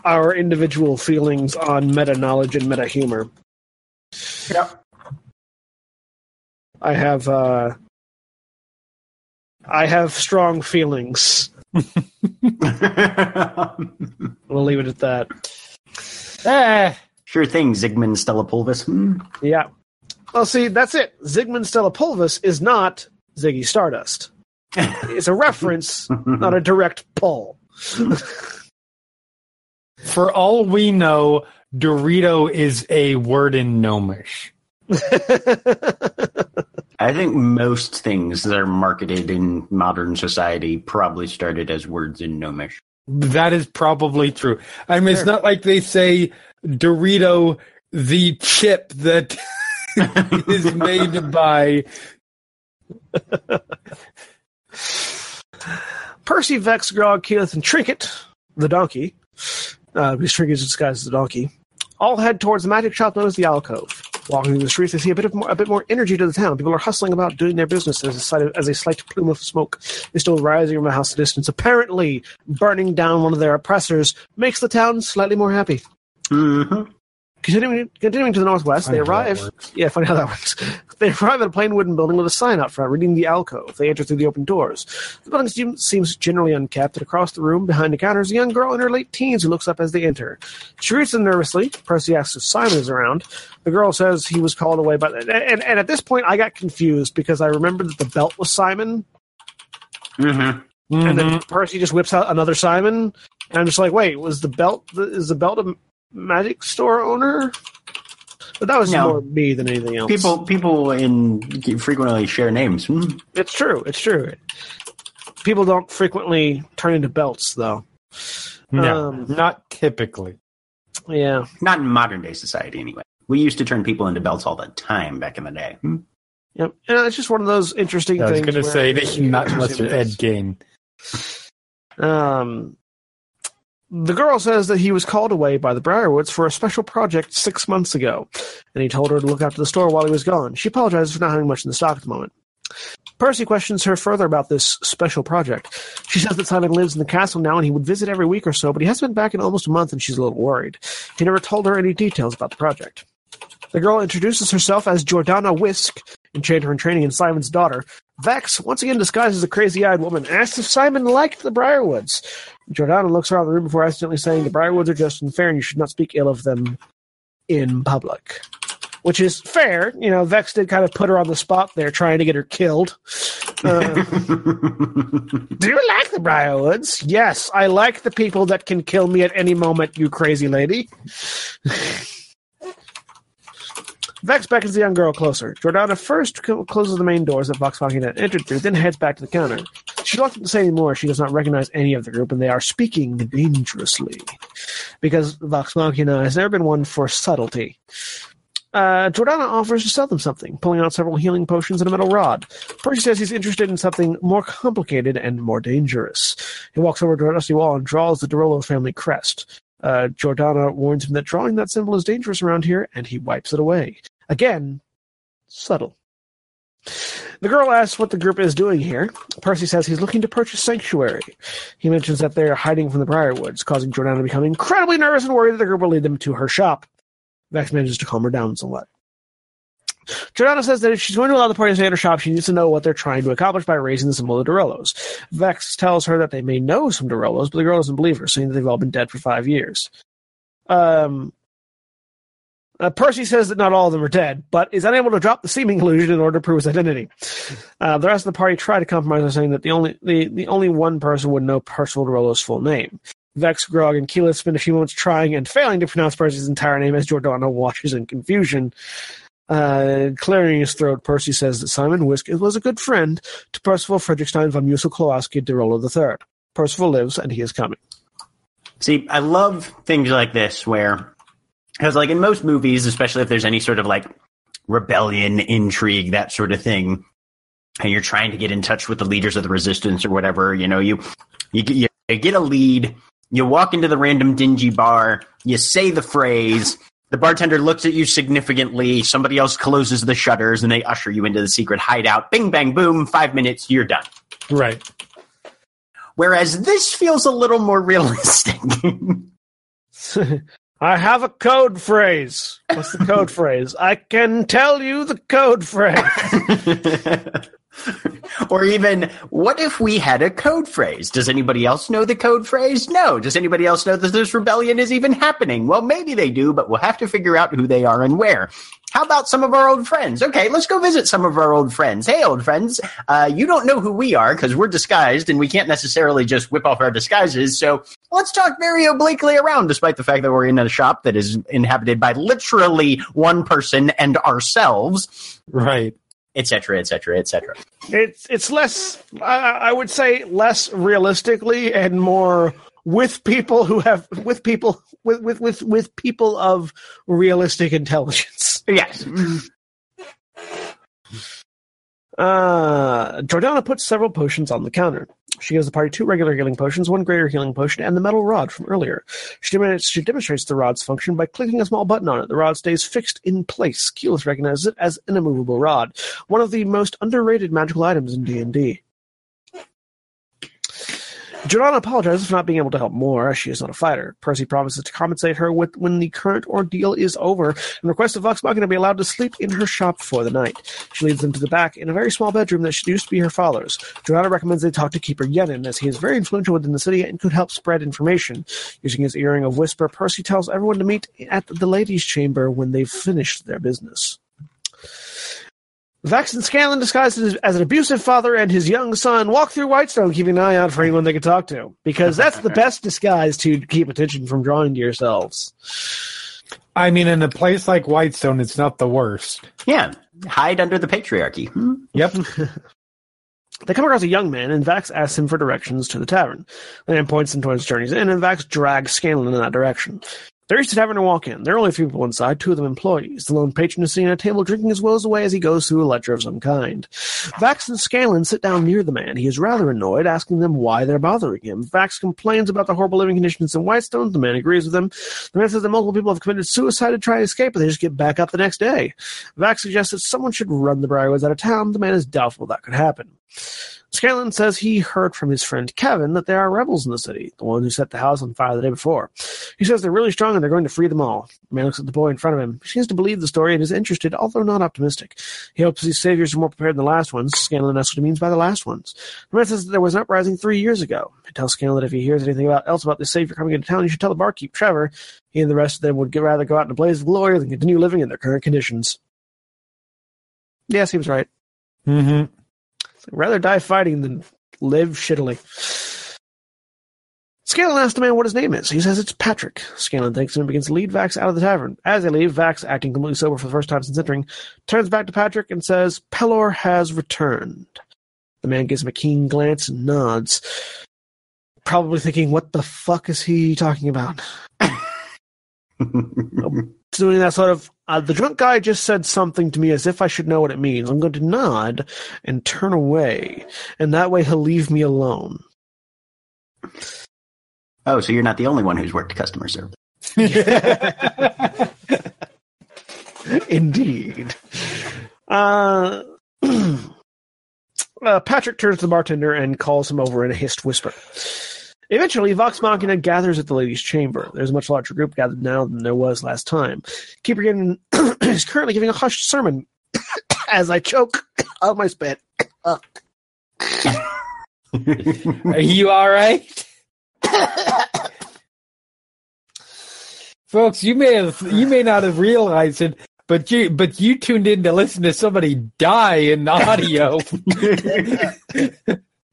our individual feelings on meta knowledge and meta humor. Yep. I have uh, I have strong feelings. We'll leave it at that. Eh, sure thing, Zygmunt Stellapulvis. Hmm. Yeah. Well, see, that's it. Zygmunt Stellapulvis is not Ziggy Stardust. It's a reference, not a direct pull. for all we know, Dorito is a word in Gnomish. I think most things that are marketed in modern society probably started as words in Gnomish. That is probably true. I mean, it's not like they say Dorito, the chip that is made by. Percy, Vex, Grog, Keyleth, and Trinket, the donkey, uh, because Trinket is disguised as a donkey, all head towards the magic shop known as the Alcove. Walking through the streets, they see a bit of more, a bit more energy to the town. People are hustling about, doing their business as a, sight of, as a slight plume of smoke is still rising from a house at a distance. Apparently, burning down one of their oppressors makes the town slightly more happy. Mm-hmm. Continuing, continuing to the northwest, they Funny how arrive. Yeah, funny how that works. They arrive at a plain wooden building with a sign out front reading the alcove. They enter through the open doors. The building seems, seems generally unkept, and across the room, behind the counter, is a young girl in her late teens who looks up as they enter. She greets them nervously. Percy asks if Simon is around. The girl says he was called away by. And, and, and at this point, I got confused because I remembered that the belt was Simon, Mm-hmm. and then Mhm. Percy just whips out another Simon, and I'm just like, wait, was the belt is the belt a magic store owner? But that was No. more me than anything else. People people in frequently share names. Hmm. It's true. It's true. People don't frequently turn into belts, though. No, Um, not typically. Yeah. Not in modern day society, anyway. We used to turn people into belts all the time back in the day. Hmm. Yep. And it's just one of those interesting things. I was going to say that not unless you're Ed Gein. Um, the girl says that he was called away by the Briarwoods for a special project six months ago, and he told her to look after the store while he was gone. She apologizes for not having much in the stock at the moment. Percy questions her further about this special project. She says that Simon lives in the castle now and he would visit every week or so, but he hasn't been back in almost a month and she's a little worried. He never told her any details about the project. The girl introduces herself as Jordana Whisk, enchanter in training and Simon's daughter. Vex, once again disguised as a crazy-eyed woman, asks if Simon liked the Briarwoods. Jordana looks around the room before accidentally saying the Briarwoods are just unfair and you should not speak ill of them in public which is fair. You know, Vex did kind of put her on the spot there, trying to get her killed. Uh, do you like the Briarwoods? Yes, I like the people that can kill me at any moment, you crazy lady. Vex beckons the young girl closer. Jordana first closes the main doors that Vox Machina entered through, then heads back to the counter. Reluctant to say any more. She does not recognize any of the group, and they are speaking dangerously. Because Vox Machina has never been one for subtlety. Uh, Jordana offers to sell them something, pulling out several healing potions and a metal rod. Percy says he's interested in something more complicated and more dangerous. He walks over to a dusty wall and draws the de Rolo family crest. Uh, Jordana warns him that drawing that symbol is dangerous around here, and he wipes it away. Again, subtle. The girl asks what the group is doing here. Percy says he's looking to purchase sanctuary. He mentions that they are hiding from the Briarwoods, causing Jordana to become incredibly nervous and worried that the group will lead them to her shop. Vex manages to calm her down somewhat. Jordana says that if she's going to allow the party to stay at her shop, she needs to know what they're trying to accomplish by raising the symbol of de Rolos. Vex tells her that they may know some de Rolos, but the girl doesn't believe her, saying that they've all been dead for five years. Um, uh, Percy says that not all of them are dead, but is unable to drop the seeming illusion in order to prove his identity. Uh, the rest of the party try to compromise by saying that the only the, the only one person would know Percival de Rolos' full name. Vex, Grog, and Keyleth spend a few moments trying and failing to pronounce Percy's entire name as Jordana watches in confusion. Uh, clearing his throat, Percy says that Simon Whisk was a good friend to Percival Fredrickstein von Musel de Rolo III. Percival lives, and he is coming. See, I love things like this where, because like in most movies, especially if there's any sort of like rebellion, intrigue, that sort of thing, and you're trying to get in touch with the leaders of the resistance or whatever, you know, you you, you get a lead, you walk into the random dingy bar, you say the phrase, the bartender looks at you significantly, somebody else closes the shutters, and they usher you into the secret hideout. Bing, bang, boom, five minutes, you're done. Right. Whereas this feels a little more realistic. I have a code phrase. What's the code phrase? I can tell you the code phrase. or even, what if we had a code phrase? Does anybody else know the code phrase? No. Does anybody else know that this rebellion is even happening? Well, maybe they do, but we'll have to figure out who they are and where. How about some of our old friends? Okay, let's go visit some of our old friends. Hey, old friends, uh, you don't know who we are because we're disguised and we can't necessarily just whip off our disguises. So let's talk very obliquely around, despite the fact that we're in a shop that is inhabited by literally one person and ourselves. Right etc., etc., etc. It's it's less, I would say, less realistically and more with people who have with people with with with, with people of realistic intelligence. Yes. Uh, Jordana puts several potions on the counter. She gives the party two regular healing potions, one greater healing potion, and the metal rod from earlier. She, demonstrates, she demonstrates the rod's function by clicking a small button on it. The rod stays fixed in place. Keyleth recognizes it as an immovable rod, one of the most underrated magical items in D&D. Jordana apologizes for not being able to help more, as she is not a fighter. Percy promises to compensate her with when the current ordeal is over, and requests that Vox Machina be allowed to sleep in her shop for the night. She leads them to the back in a very small bedroom that used to be her father's. Jordana recommends they talk to Keeper Yennen, as he is very influential within the city and could help spread information. Using his earring of whisper, Percy tells everyone to meet at the ladies' chamber when they've finished their business. Vex and Scanlan, disguised as an abusive father and his young son, walk through Whitestone, keeping an eye out for anyone they can talk to. Because that's the best disguise to keep attention from drawing to yourselves. I mean, in a place like Whitestone, it's not the worst. Yeah, hide under the patriarchy. Hmm? Yep. They come across a young man, and Vax asks him for directions to the tavern. The man points them towards Journey's Inn, and Vax drags Scanlan in that direction. They reach the tavern and walk in. There are only three people inside, two of them employees. The lone patron is sitting at a table drinking his woes away as he goes through a ledger of some kind. Vax and Scanlan sit down near the man. He is rather annoyed, asking them why they're bothering him. Vax complains about the horrible living conditions in Whitestone. The man agrees with him. The man says that multiple people have committed suicide to try to escape, but they just get back up the next day. Vax suggests that someone should run the Briarwoods out of town. The man is doubtful that could happen. Scanlan says he heard from his friend Kevin that there are rebels in the city, the one who set the house on fire the day before. He says they're really strong and they're going to free them all. The man looks at the boy in front of him. He seems to believe the story and is interested, although not optimistic. He hopes these saviors are more prepared than the last ones. Scanlan asks what he means by the last ones. The man says that there was an uprising three years ago. He tells Scanlan that if he hears anything about, else about the savior coming into town, he should tell the barkeep, Trevor. He and the rest of them would rather go out in a blaze of glory than continue living in their current conditions. Yeah, seems right. Mm-hmm. Rather die fighting than live shittily. Scanlan asks the man what his name is. He says it's Patrick. Scanlan thanks him and begins to lead Vax out of the tavern. As they leave, Vax, acting completely sober for the first time since entering, turns back to Patrick and says, Pelor has returned. The man gives him a keen glance and nods, probably thinking, what the fuck is he talking about? Doing that sort of, uh, the drunk guy just said something to me as if I should know what it means. I'm going to nod and turn away, and that way he'll leave me alone. oh, so you're not the only one who's worked customer service. Indeed. Uh, uh, Patrick turns to the bartender and calls him over in a hissed whisper. Eventually, Vox Machina gathers at the ladies' chamber. There's a much larger group gathered now than there was last time. Keeper Gannon is currently giving a hushed sermon as I choke out my spit. Are you all right? Folks, you may have you may not have realized it, but you but you tuned in to listen to somebody die in audio.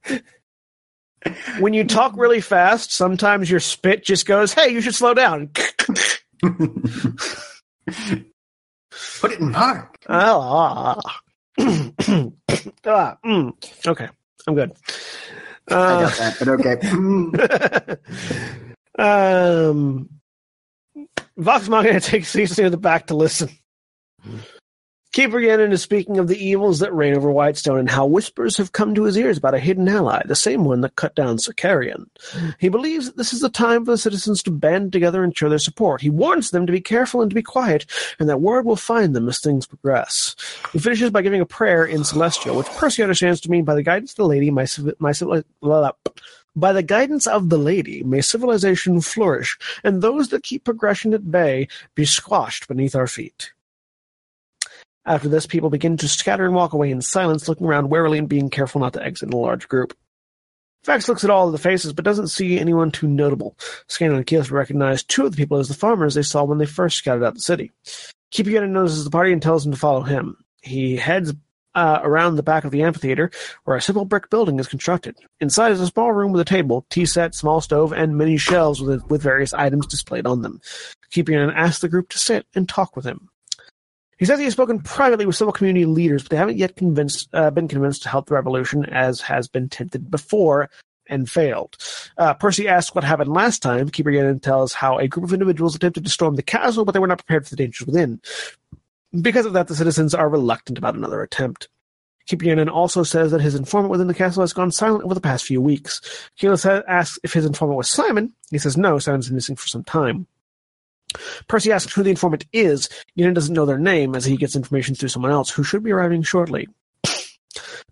when you talk really fast, sometimes your spit just goes, "Hey, you should slow down." Put it in park. ah. Ah, mm. Okay, I'm good. I Uh, got that, but okay. um, Vox Machina takes seats near the back to listen. Keeper Gannon is speaking of the evils that reign over Whitestone and how whispers have come to his ears about a hidden ally, the same one that cut down Sir Kerrion. He believes that this is the time for the citizens to band together and show their support. He warns them to be careful and to be quiet, and that word will find them as things progress. He finishes by giving a prayer in Celestial, which Percy understands to mean by the guidance of the lady, my, my by the guidance of the lady, may civilization flourish, and those that keep progression at bay be squashed beneath our feet. After this, people begin to scatter and walk away in silence, looking around warily and being careful not to exit in a large group. Vax looks at all of the faces, but doesn't see anyone too notable. Scanlan and Keyleth recognize two of the people as the farmers they saw when they first scouted out the city. Keeping notices the party and tells them to follow him. He heads uh, around the back of the amphitheater, where a simple brick building is constructed. Inside is a small room with a table, tea set, small stove, and many shelves with, with various items displayed on them. Keeping asks the group to sit and talk with him. He says he has spoken privately with several community leaders, but they haven't yet convinced, uh, been convinced to help the revolution, as has been attempted before and failed. Uh, Percy asks what happened last time. Keeper tells how a group of individuals attempted to storm the castle, but they were not prepared for the dangers within. Because of that, the citizens are reluctant about another attempt. Keeper also says that his informant within the castle has gone silent over the past few weeks. Keyleth asks if his informant was Simon. He says no, Simon's been missing for some time. Percy asks who the informant is. Gannon doesn't know their name as he gets information through someone else who should be arriving shortly.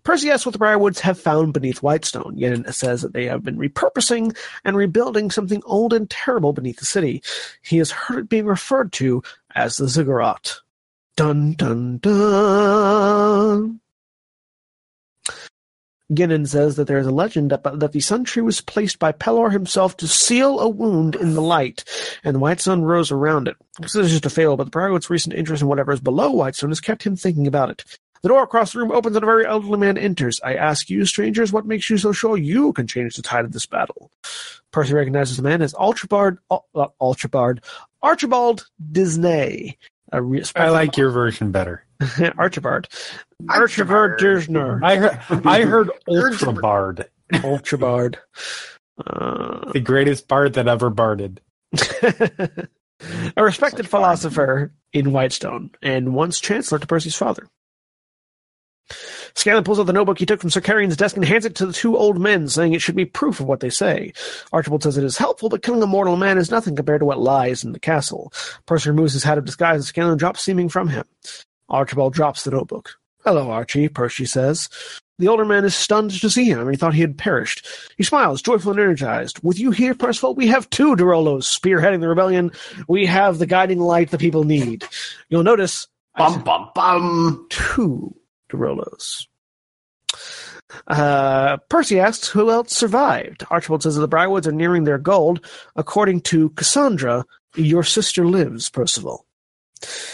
Percy asks what the Briarwoods have found beneath Whitestone. Gannon says that they have been repurposing and rebuilding something old and terrible beneath the city. He has heard it being referred to as the Ziggurat. Dun dun dun. Gannon says that there is a legend that, the Sun Tree was placed by Pelor himself to seal a wound in the light, and the white sun rose around it. This is just a fail, but the Briarwood's recent interest in whatever is below Whitestone has kept him thinking about it. The door across the room opens and a very elderly man enters. I ask you, strangers, what makes you so sure you can change the tide of this battle? Percy recognizes the man as Ultrabard, Ul- uh, Ultrabard, Archibald Desnay. A re- I like your version better. Archibald. Archibald Desnay. I heard I heard Ultra Bard, Ultrabard. Uh, the greatest bard that ever barded. a respected Such fun. philosopher in Whitestone, and once chancellor to Percy's father. Scanlan pulls out the notebook he took from Sir Kerrion's desk and hands it to the two old men, saying it should be proof of what they say. Archibald says it is helpful, but killing a mortal man is nothing compared to what lies in the castle. Percy removes his hat of disguise and Scanlan drops seeming from him. Archibald drops the notebook. Hello, Archie, Percy says. The older man is stunned to see him, and he thought he had perished. He smiles, joyful and energized. With you here, Percival, we have two de Rolos spearheading the rebellion. We have the guiding light the people need. You'll notice Bum bum bum. two de Rolos. Uh, Percy asks who else survived. Archibald says that the Briarwoods are nearing their gold. According to Cassandra, your sister lives, Percival.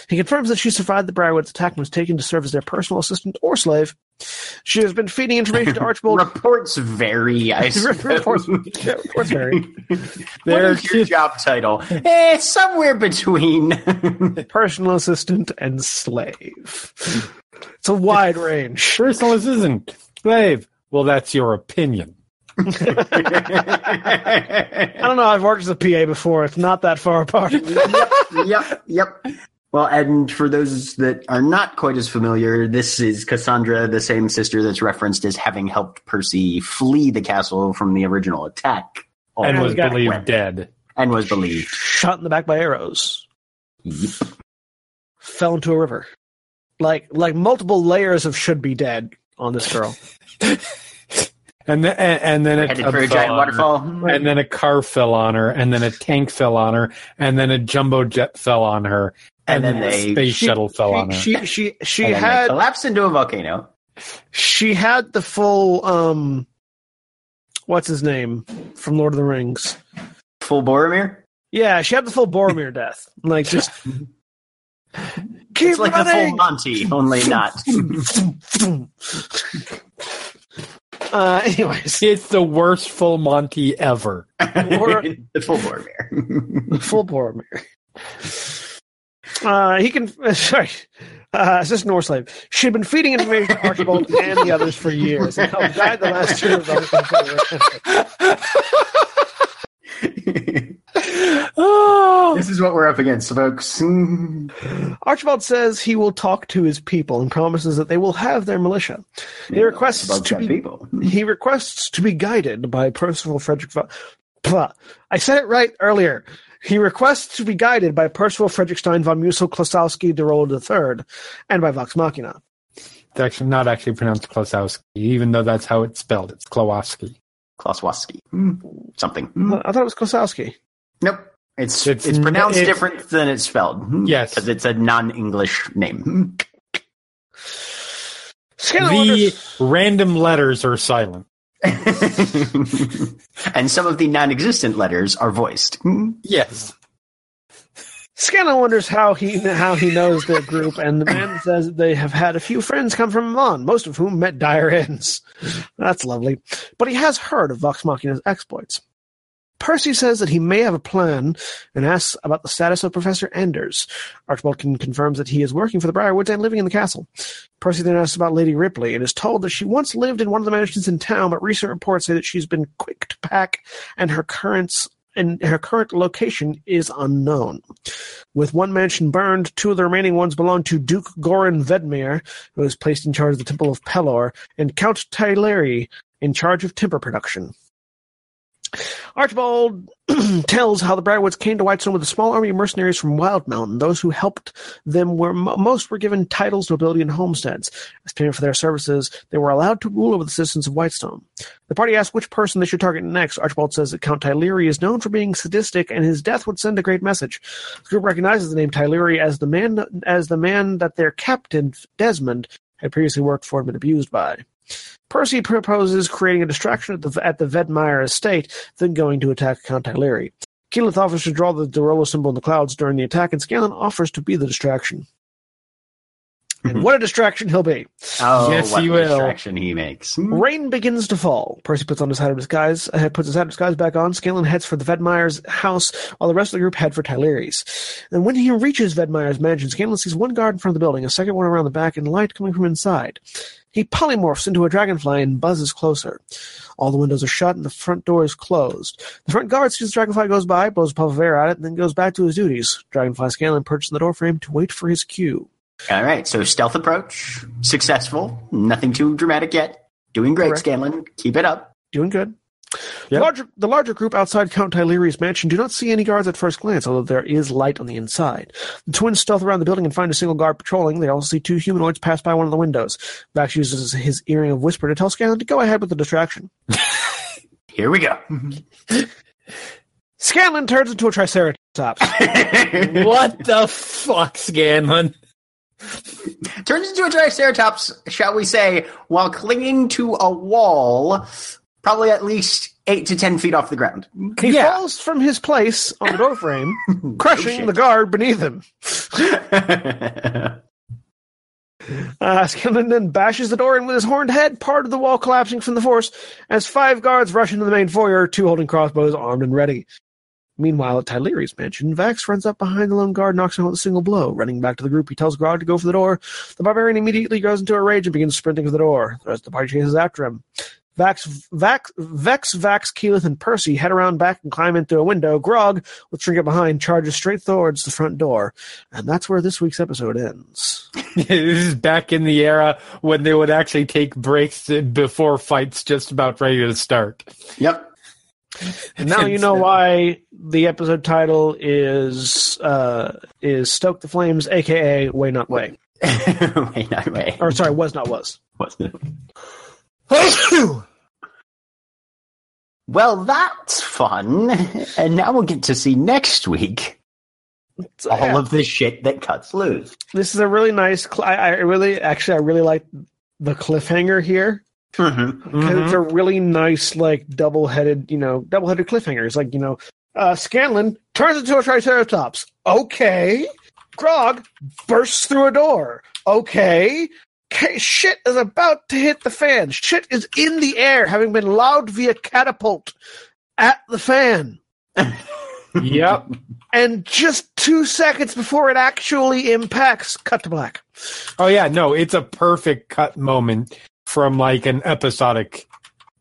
He confirms that she survived the Briarwoods attack and was taken to serve as their personal assistant or slave. She has been feeding information to Archibald. Reports vary. I Reports- yeah, reports vary. what There is your job title? Eh, somewhere between. personal assistant and slave. It's a wide range. Personal assistant, slave. Well, that's your opinion. I don't know. I've worked as a PA before. It's not that far apart. yep, yep. yep. Well, and for those that are not quite as familiar, this is Cassandra, the same sister that's referenced as having helped Percy flee the castle from the original attack. And was God. believed dead. And was believed. Shot in the back by arrows. Yep. Fell into a river. Like like multiple layers of should be dead on this girl. And then, and, and then a Headed tub for a giant on her. waterfall. And then a car fell on her, and then a tank fell on her, and then a jumbo jet fell on her, And and, then then a space She- shuttle fell on her. She she she and then had collapsed into a volcano. she had the full um what's his name from Lord of the Rings. Full Boromir? Yeah, she had the full Boromir death. Like just keep It's like the full. Monty, only not. uh, anyways, it's the worst full Monty ever. the full Boromir. full Boromir. Uh, he can. Sorry, uh, assistant or slave. She had been feeding information to Archibald and the others for years, and helped guide the last two rebellions before their oh, this is what we're up against, folks. Archibald says he will talk to his people and promises that they will have their militia. He requests to be people. he requests to be guided by Percival Frederick. Va- Blah. I said it right earlier. He requests to be guided by Percival Fredrickstein von Musel Klossowski de Rolo III and by Vox Machina. it's actually not actually pronounced Klossowski, even though that's how it's spelled. It's Klossowski. Klossowski. Hmm. Something. Hmm. I thought it was Klossowski. Nope. It's It's it's, n- pronounced it's- different than it's spelled. Hmm. Yes. Because it's a non English name. Scanlan The wonders, random letters are silent. and some of the non existent letters are voiced. Yes. Scanlan wonders how he how he knows their group, and the man says they have had a few friends come from Milan, most of whom met dire ends. That's lovely. But he has heard of Vox Machina's exploits. Percy says that he may have a plan and asks about the status of Professor Anders. Archibald confirms that he is working for the Briarwoods and living in the castle. Percy then asks about Lady Ripley and is told that she once lived in one of the mansions in town, but recent reports say that she's been quick to pack and her currents and her current location is unknown. With one mansion burned, two of the remaining ones belong to Duke Goran Vedmire, who is placed in charge of the Temple of Pelor, and Count Tyleri, in charge of timber production. Archibald tells how the Briarwoods came to Whitestone with a small army of mercenaries from Wild Mountain. Those who helped them were most were given titles, nobility, and homesteads. As payment for their services, they were allowed to rule over the citizens of Whitestone. The party asks which person they should target next. Archibald says that Count Tyleri is known for being sadistic, and his death would send a great message. The group recognizes the name Tyleri as the man as the man that their captain Desmond had previously worked for and been abused by. Percy proposes creating a distraction at the at the Vedmire estate, then going to attack Count Tyleri. Keyleth offers to draw the de Rolo symbol in the clouds during the attack, and Scanlan offers to be the distraction. And what a distraction he'll be. Oh, Yes, what he will. distraction he makes. Rain begins to fall. Percy puts on his hat of disguise, uh, puts his hat of disguise back on. Scanlan heads for the Vedmire's house, while the rest of the group head for Tyleri's. And when he reaches Vedmire's mansion, Scanlan sees one guard in front of the building, a second one around the back, and light coming from inside. He polymorphs into a dragonfly and buzzes closer. All the windows are shut and the front door is closed. The front guard sees the dragonfly goes by, blows a puff of air at it, and then goes back to his duties. Dragonfly Scanlan perches in the doorframe to wait for his cue. All right, so stealth approach, successful. Nothing too dramatic yet. Doing great, Correct. Scanlan. Keep it up. Doing good. The Yep. larger, the larger group outside Count Tyleri's mansion do not see any guards at first glance, although there is light on the inside. The twins stealth around the building and find a single guard patrolling. They also see two humanoids pass by one of the windows. Vax uses his earring of whisper to tell Scanlan to go ahead with the distraction. Here we go. Scanlan turns into a Triceratops. what the fuck, Scanlan? Turns into a Triceratops, shall we say, while clinging to a wall, probably at least eight to ten feet off the ground. He Yeah. falls from his place on the doorframe, crushing shit. the guard beneath him. Uh, Scanlan then bashes the door in with his horned head, part of the wall collapsing from the force, as five guards rush into the main foyer, two holding crossbows, armed and ready. Meanwhile, at Tyleri's mansion, Vax runs up behind the lone guard, knocks him out with a single blow. Running back to the group, he tells Grog to go for the door. The barbarian immediately goes into a rage and begins sprinting for the door. The rest of the party chases after him. Vax, Vax, Vex, Vax, Keyleth, and Percy head around back and climb in through a window. Grog, with Trinket behind, charges straight towards the front door. And that's where this week's episode ends. this is back in the era when they would actually take breaks before fights just about ready to start. yep. And now you know why the episode title is uh, is Stoke the Flames, aka Way Not Way. wait, no, wait. Or sorry, was not was. What's the- Well, that's fun. And now we'll get to see next week So, all yeah, of the shit that cuts loose. this is a really nice. Cl- I, I really, actually, I really like the cliffhanger here Mm-hmm. because it's a really nice, like double-headed, you know, double-headed cliffhanger. It's like you know, uh, Scanlan turns into a Triceratops. Okay, Grog bursts through a door. Okay. K- shit is about to hit the fan. Shit is in the air, having been loud via catapult at the fan. Yep. And just two seconds before it actually impacts, cut to black. Oh yeah, no, it's a perfect cut moment from like an episodic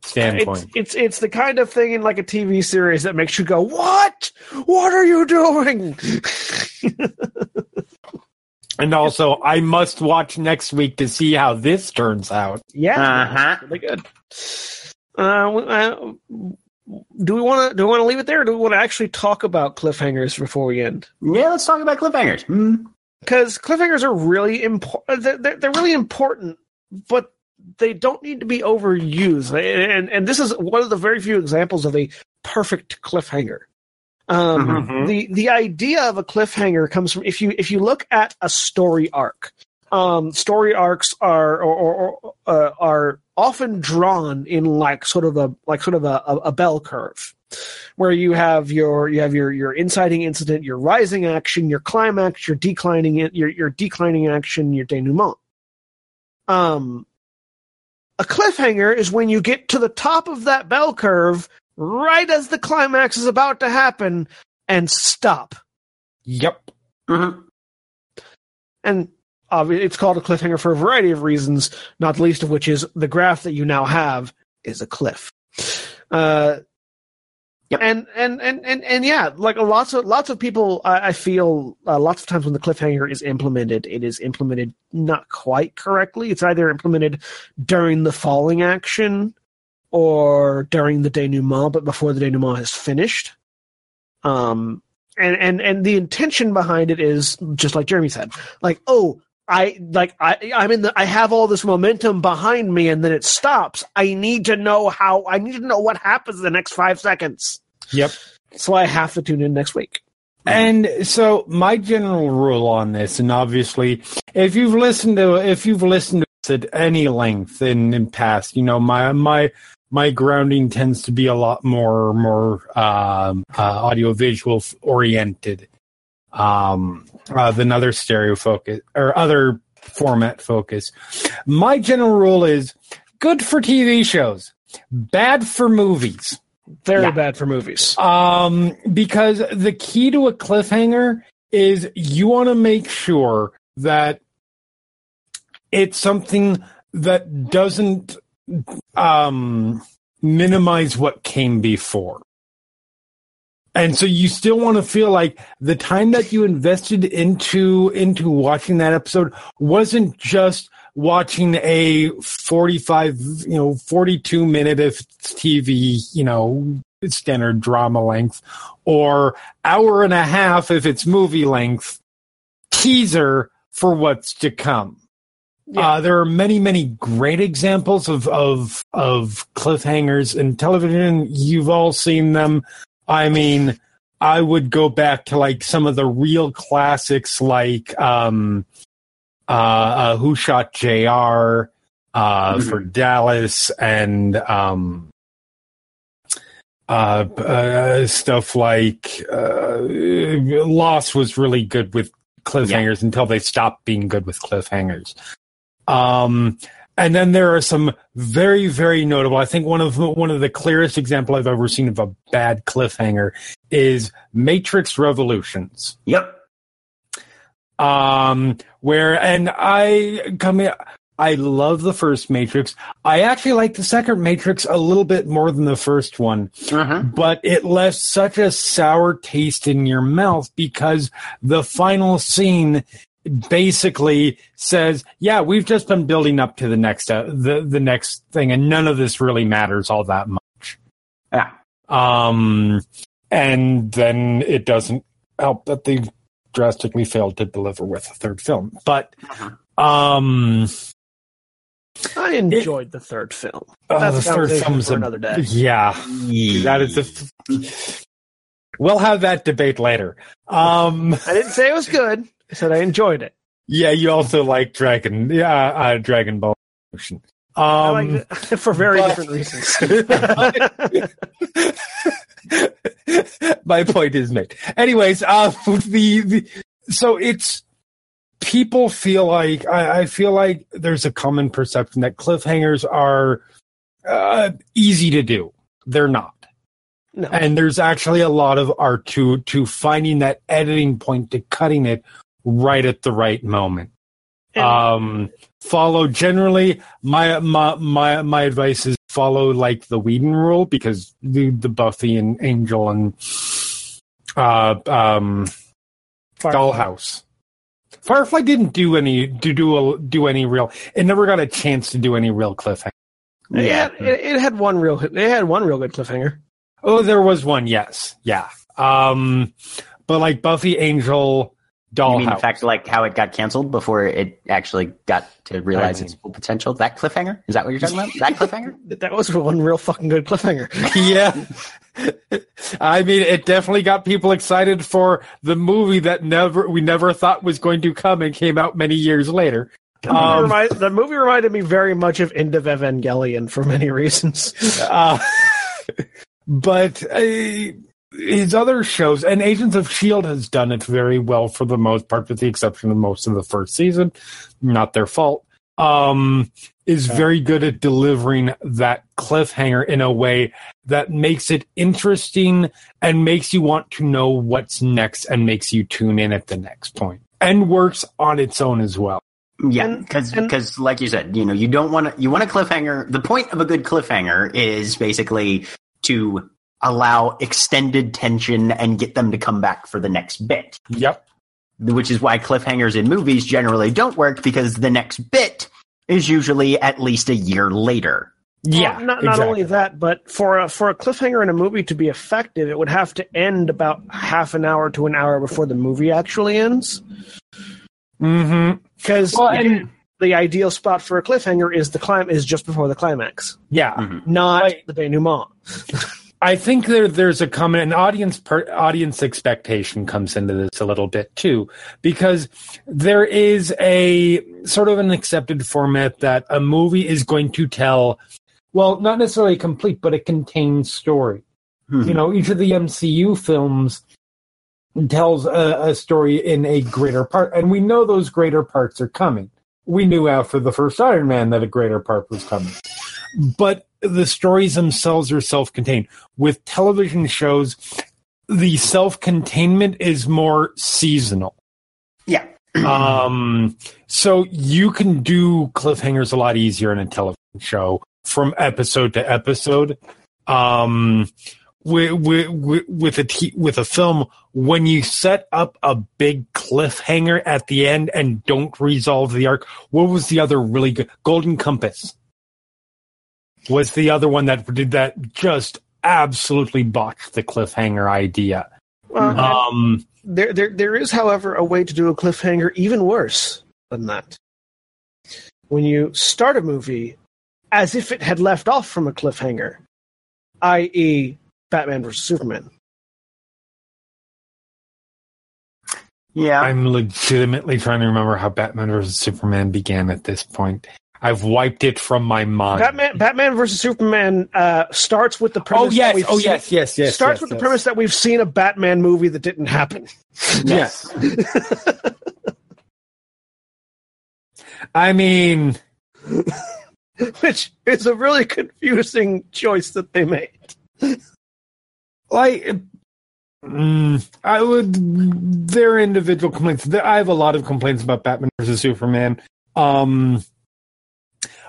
standpoint. it's it's the kind of thing in like a TV series that makes you go, "What? What are you doing?" And also, I must watch next week to see how this turns out. yeah, Uh-huh. really good. Uh, w- uh, do we want to do we want to leave it there? Or do we want to actually talk about cliffhangers before we end? Yeah, let's talk about cliffhangers. Hmm. Because cliffhangers are really important. They're, they're, they're really important, but they don't need to be overused. And and this is one of the very few examples of a perfect cliffhanger. Um, Mhm. The the idea of a cliffhanger comes from if you if you look at a story arc. Um, story arcs are or, or, or uh, are often drawn in like sort of a like sort of a, a, a bell curve where you have your you have your your inciting incident, your rising action, your climax, your declining your your declining action, your denouement. Um, a cliffhanger is when you get to the top of that bell curve right as the climax is about to happen and stop. Yep. Mhm. And obviously, it's called a cliffhanger for a variety of reasons, not the least of which is the graph that you now have is a cliff. Uh, Yep. and, and, and, and, and yeah, like lots of, lots of people, I, I feel, uh, lots of times when the cliffhanger is implemented, it is implemented not quite correctly. It's either implemented during the falling action or during the denouement, but before the denouement has finished. Um, and, and, and the intention behind it is just like Jeremy said, like, oh, I like I I'm in the I have all this momentum behind me and then it stops. I need to know how I need to know what happens in the next five seconds. Yep. So I have to tune in next week. And so my general rule on this, and obviously, if you've listened to if you've listened to this at any length in, in past, you know my my my grounding tends to be a lot more more um, uh, audio visual oriented um, uh, than other stereo focus or other format focus. My general rule is good for TV shows, bad for movies. Very Yeah. bad for movies. Um, because the key to a cliffhanger is you want to make sure that it's something that doesn't um, minimize what came before. And so you still want to feel like the time that you invested into into watching that episode wasn't just watching a 45 you know 42 minute if it's TV, you know, standard drama length or hour and a half if it's movie length teaser for what's to come. Yeah. Uh, there are many, many great examples of, of, of cliffhangers in television. You've all seen them. I mean, I would go back to like some of the real classics like, um, uh, uh Who Shot JR, uh, Mhm. for Dallas and, um, uh, uh, stuff like uh, Lost was really good with cliffhangers until they stopped being good with cliffhangers. Um, and then there are some very, very notable. I think one of the, one of the clearest example I've ever seen of a bad cliffhanger is Matrix Revolutions Yep. um where and i come in i love the first matrix i actually like the second matrix a little bit more than the first one Mhm. but it left such a sour taste in your mouth because the final scene basically says yeah we've just been building up to the next uh, the the next thing and none of this really matters all that much Yeah. um and then it doesn't help that they drastically failed to deliver with a third film but um I enjoyed the third film. uh, That's the a third film's for a- another day. yeah that is the we'll have that debate later um I didn't say it was good. Said I enjoyed it. yeah you also like dragon yeah uh, dragon ball Evolution. Um for very but- different reasons. my point is made. Anyways, uh, the, the so it's people feel like I, I feel like there's a common perception that cliffhangers are uh, easy to do. They're not, no. and there's actually a lot of art to to finding that editing point to cutting it right at the right moment um follow generally my my my my advice is follow like the Whedon rule because the the Buffy and Angel and uh um Firefly. Dollhouse Firefly didn't do any do do a, do any real it never got a chance to do any real cliffhanger. It, Yeah. had, it, it had one real. It had one real good cliffhanger. Oh, there was one, yes. Yeah. Um but like Buffy Angel You mean the Dollhouse. fact like how it got canceled before it actually got to realize I mean- its full potential? That cliffhanger? Is that what you're talking about? That cliffhanger? That was one real fucking good cliffhanger. yeah. I mean, it definitely got people excited for the movie that never we never thought was going to come and came out many years later. The movie, Um, remind, the movie reminded me very much of End of Evangelion for many reasons. Uh, but uh, his other shows and Agents of Shield has done it very well for the most part, with the exception of most of the first season. Not their fault. Um, is very good at delivering that cliffhanger in a way that makes it interesting and makes you want to know what's next and makes you tune in at the next point and works on its own as well. Yeah, And- because like you said, you know, you don't want to. You want a cliffhanger. The point of a good cliffhanger is basically to allow extended tension and get them to come back for the next bit. Yep. Which is why cliffhangers in movies generally don't work because the next bit is usually at least a year later. Yeah. Well, not, not only that, but for a, for a cliffhanger in a movie to be effective, it would have to end about half an hour to an hour before the movie actually ends. Mm-hmm. Because Well, and the ideal spot for a cliffhanger is the clim- is just before the climax, yeah, Mhm. not Right. the denouement. I think there there's a common an audience per, audience expectation comes into this a little bit too because there is a sort of an accepted format that a movie is going to tell well not necessarily complete but a contained story. Hmm. You know each of the MCU films tells a, a story in a greater part and we know those greater parts are coming. We knew after the first Iron Man that a greater part was coming. But the stories themselves are self-contained. With television shows, the self-containment is more seasonal. Yeah. Um, so you can do cliffhangers a lot easier in a television show from episode to episode. Um, with with with a t- with a film, when you set up a big cliffhanger at the end and don't resolve the arc, what was the other really good? Golden Compass was the other one that did that. Just absolutely botched the cliffhanger idea. Well, Um, there, there, there is, however, a way to do a cliffhanger even worse than that. When you start a movie as if it had left off from a cliffhanger, i.e., Batman vs Superman. Yeah. I'm legitimately trying to remember how Batman vs Superman began at this point. I've wiped it from my mind. Batman, Batman vs Superman uh, starts with the premise. oh that yes, we've oh seen- yes, yes, yes. starts yes, with yes. the premise that we've seen a Batman movie that didn't happen. Yes. I mean, which is a really confusing choice that they made. like, mm, I would. There are individual complaints. I have a lot of complaints about Batman versus Superman. Um,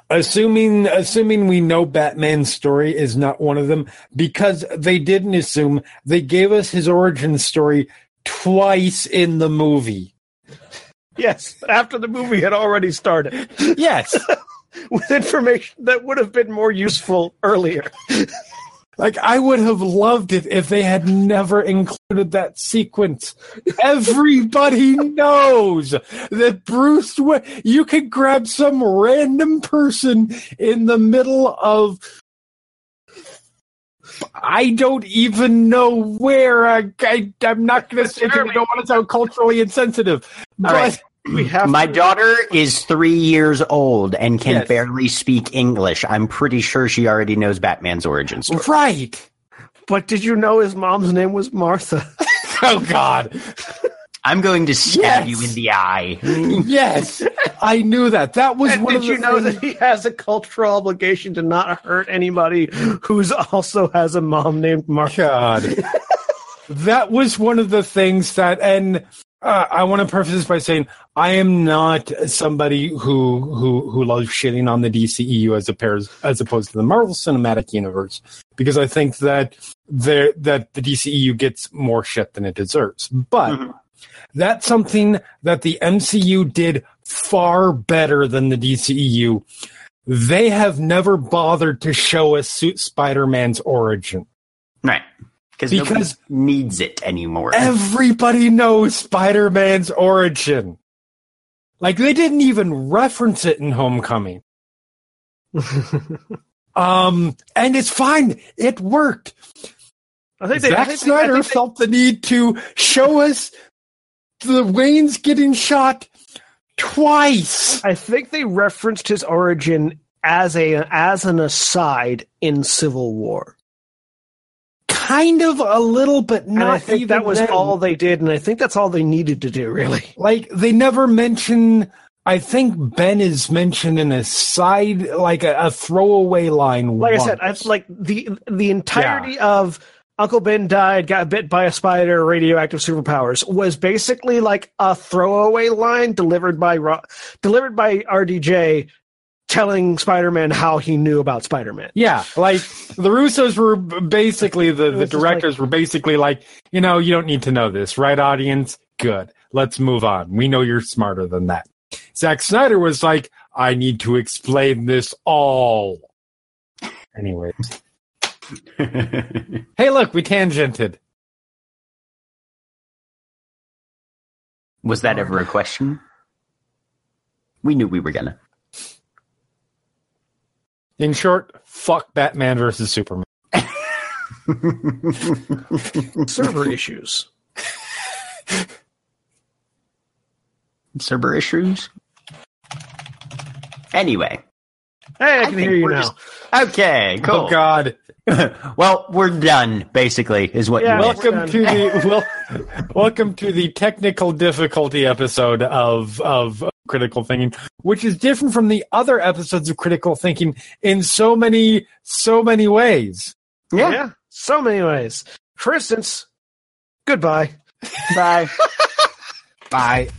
assuming assuming we know Batman's story is not one of them because they didn't assume they gave us his origin story twice in the movie. Yes, but after the movie had already started, Yes. with information that would have been more useful earlier. Like I would have loved it if they had never included that sequence. Everybody knows that Bruce Wayne. You could grab some random person in the middle of. I don't even know where. I, I am not going to say because I don't want to sound culturally insensitive. But right. We have My to- daughter is three years old and can Yes. barely speak English. I'm pretty sure she already knows Batman's origin story. right. But did you know his mom's name was Martha? Oh God. I'm going to stab Yes. you in the eye. Yes, I knew that. That was And one did of the you know things- that he has a cultural obligation to not hurt anybody who's also has a mom named Martha? God. that was one of the things that, and uh, I want to preface this by saying I am not somebody who who who loves shitting on the DCEU as a opposed as opposed to the Marvel Cinematic Universe because I think that there that the DCEU gets more shit than it deserves. But Mhm. that's something that the MCU did far better than the DCEU. They have never bothered to show us Spider-Man's origin. Right. Because Because- needs it anymore. Everybody knows Spider Man's origin. Like, they didn't even reference it in Homecoming. Um, and it's fine. It worked. I think they, I Zack think they- I Snyder think they- felt the need to show us the Wayne's getting shot twice. I think they referenced his origin as a as an aside in Civil War. Kind of a little, but And not I think that was then. all they did, and I think that's all they needed to do, really. like they never mention i think ben is mentioned in a side like a, a throwaway line Like I said, I like the the entirety of Uncle Ben died, got bit by a spider, radioactive superpowers was basically like a throwaway line delivered by delivered by RDJ telling Spider-Man how he knew about Spider-Man. yeah like the russos were basically the, the was just directors were basically like you know you don't need to know this right audience? Good. Let's move on. We know you're smarter than that. Zack Snyder was like I need to explain this all. Anyway hey look we tangented. Was that ever a question? We knew we were gonna. In short fuck Batman versus Superman Server issues. Server issues? Anyway. Hey, I I can think hear you now. just- Okay, oh, cool. oh god well, we're done, basically, is what Yeah, you well- welcome to the well, welcome to the technical difficulty episode of of critical thinking, which is different from the other episodes of critical thinking in so many, so many ways. Yeah. So many ways. For instance, goodbye. Bye. Bye.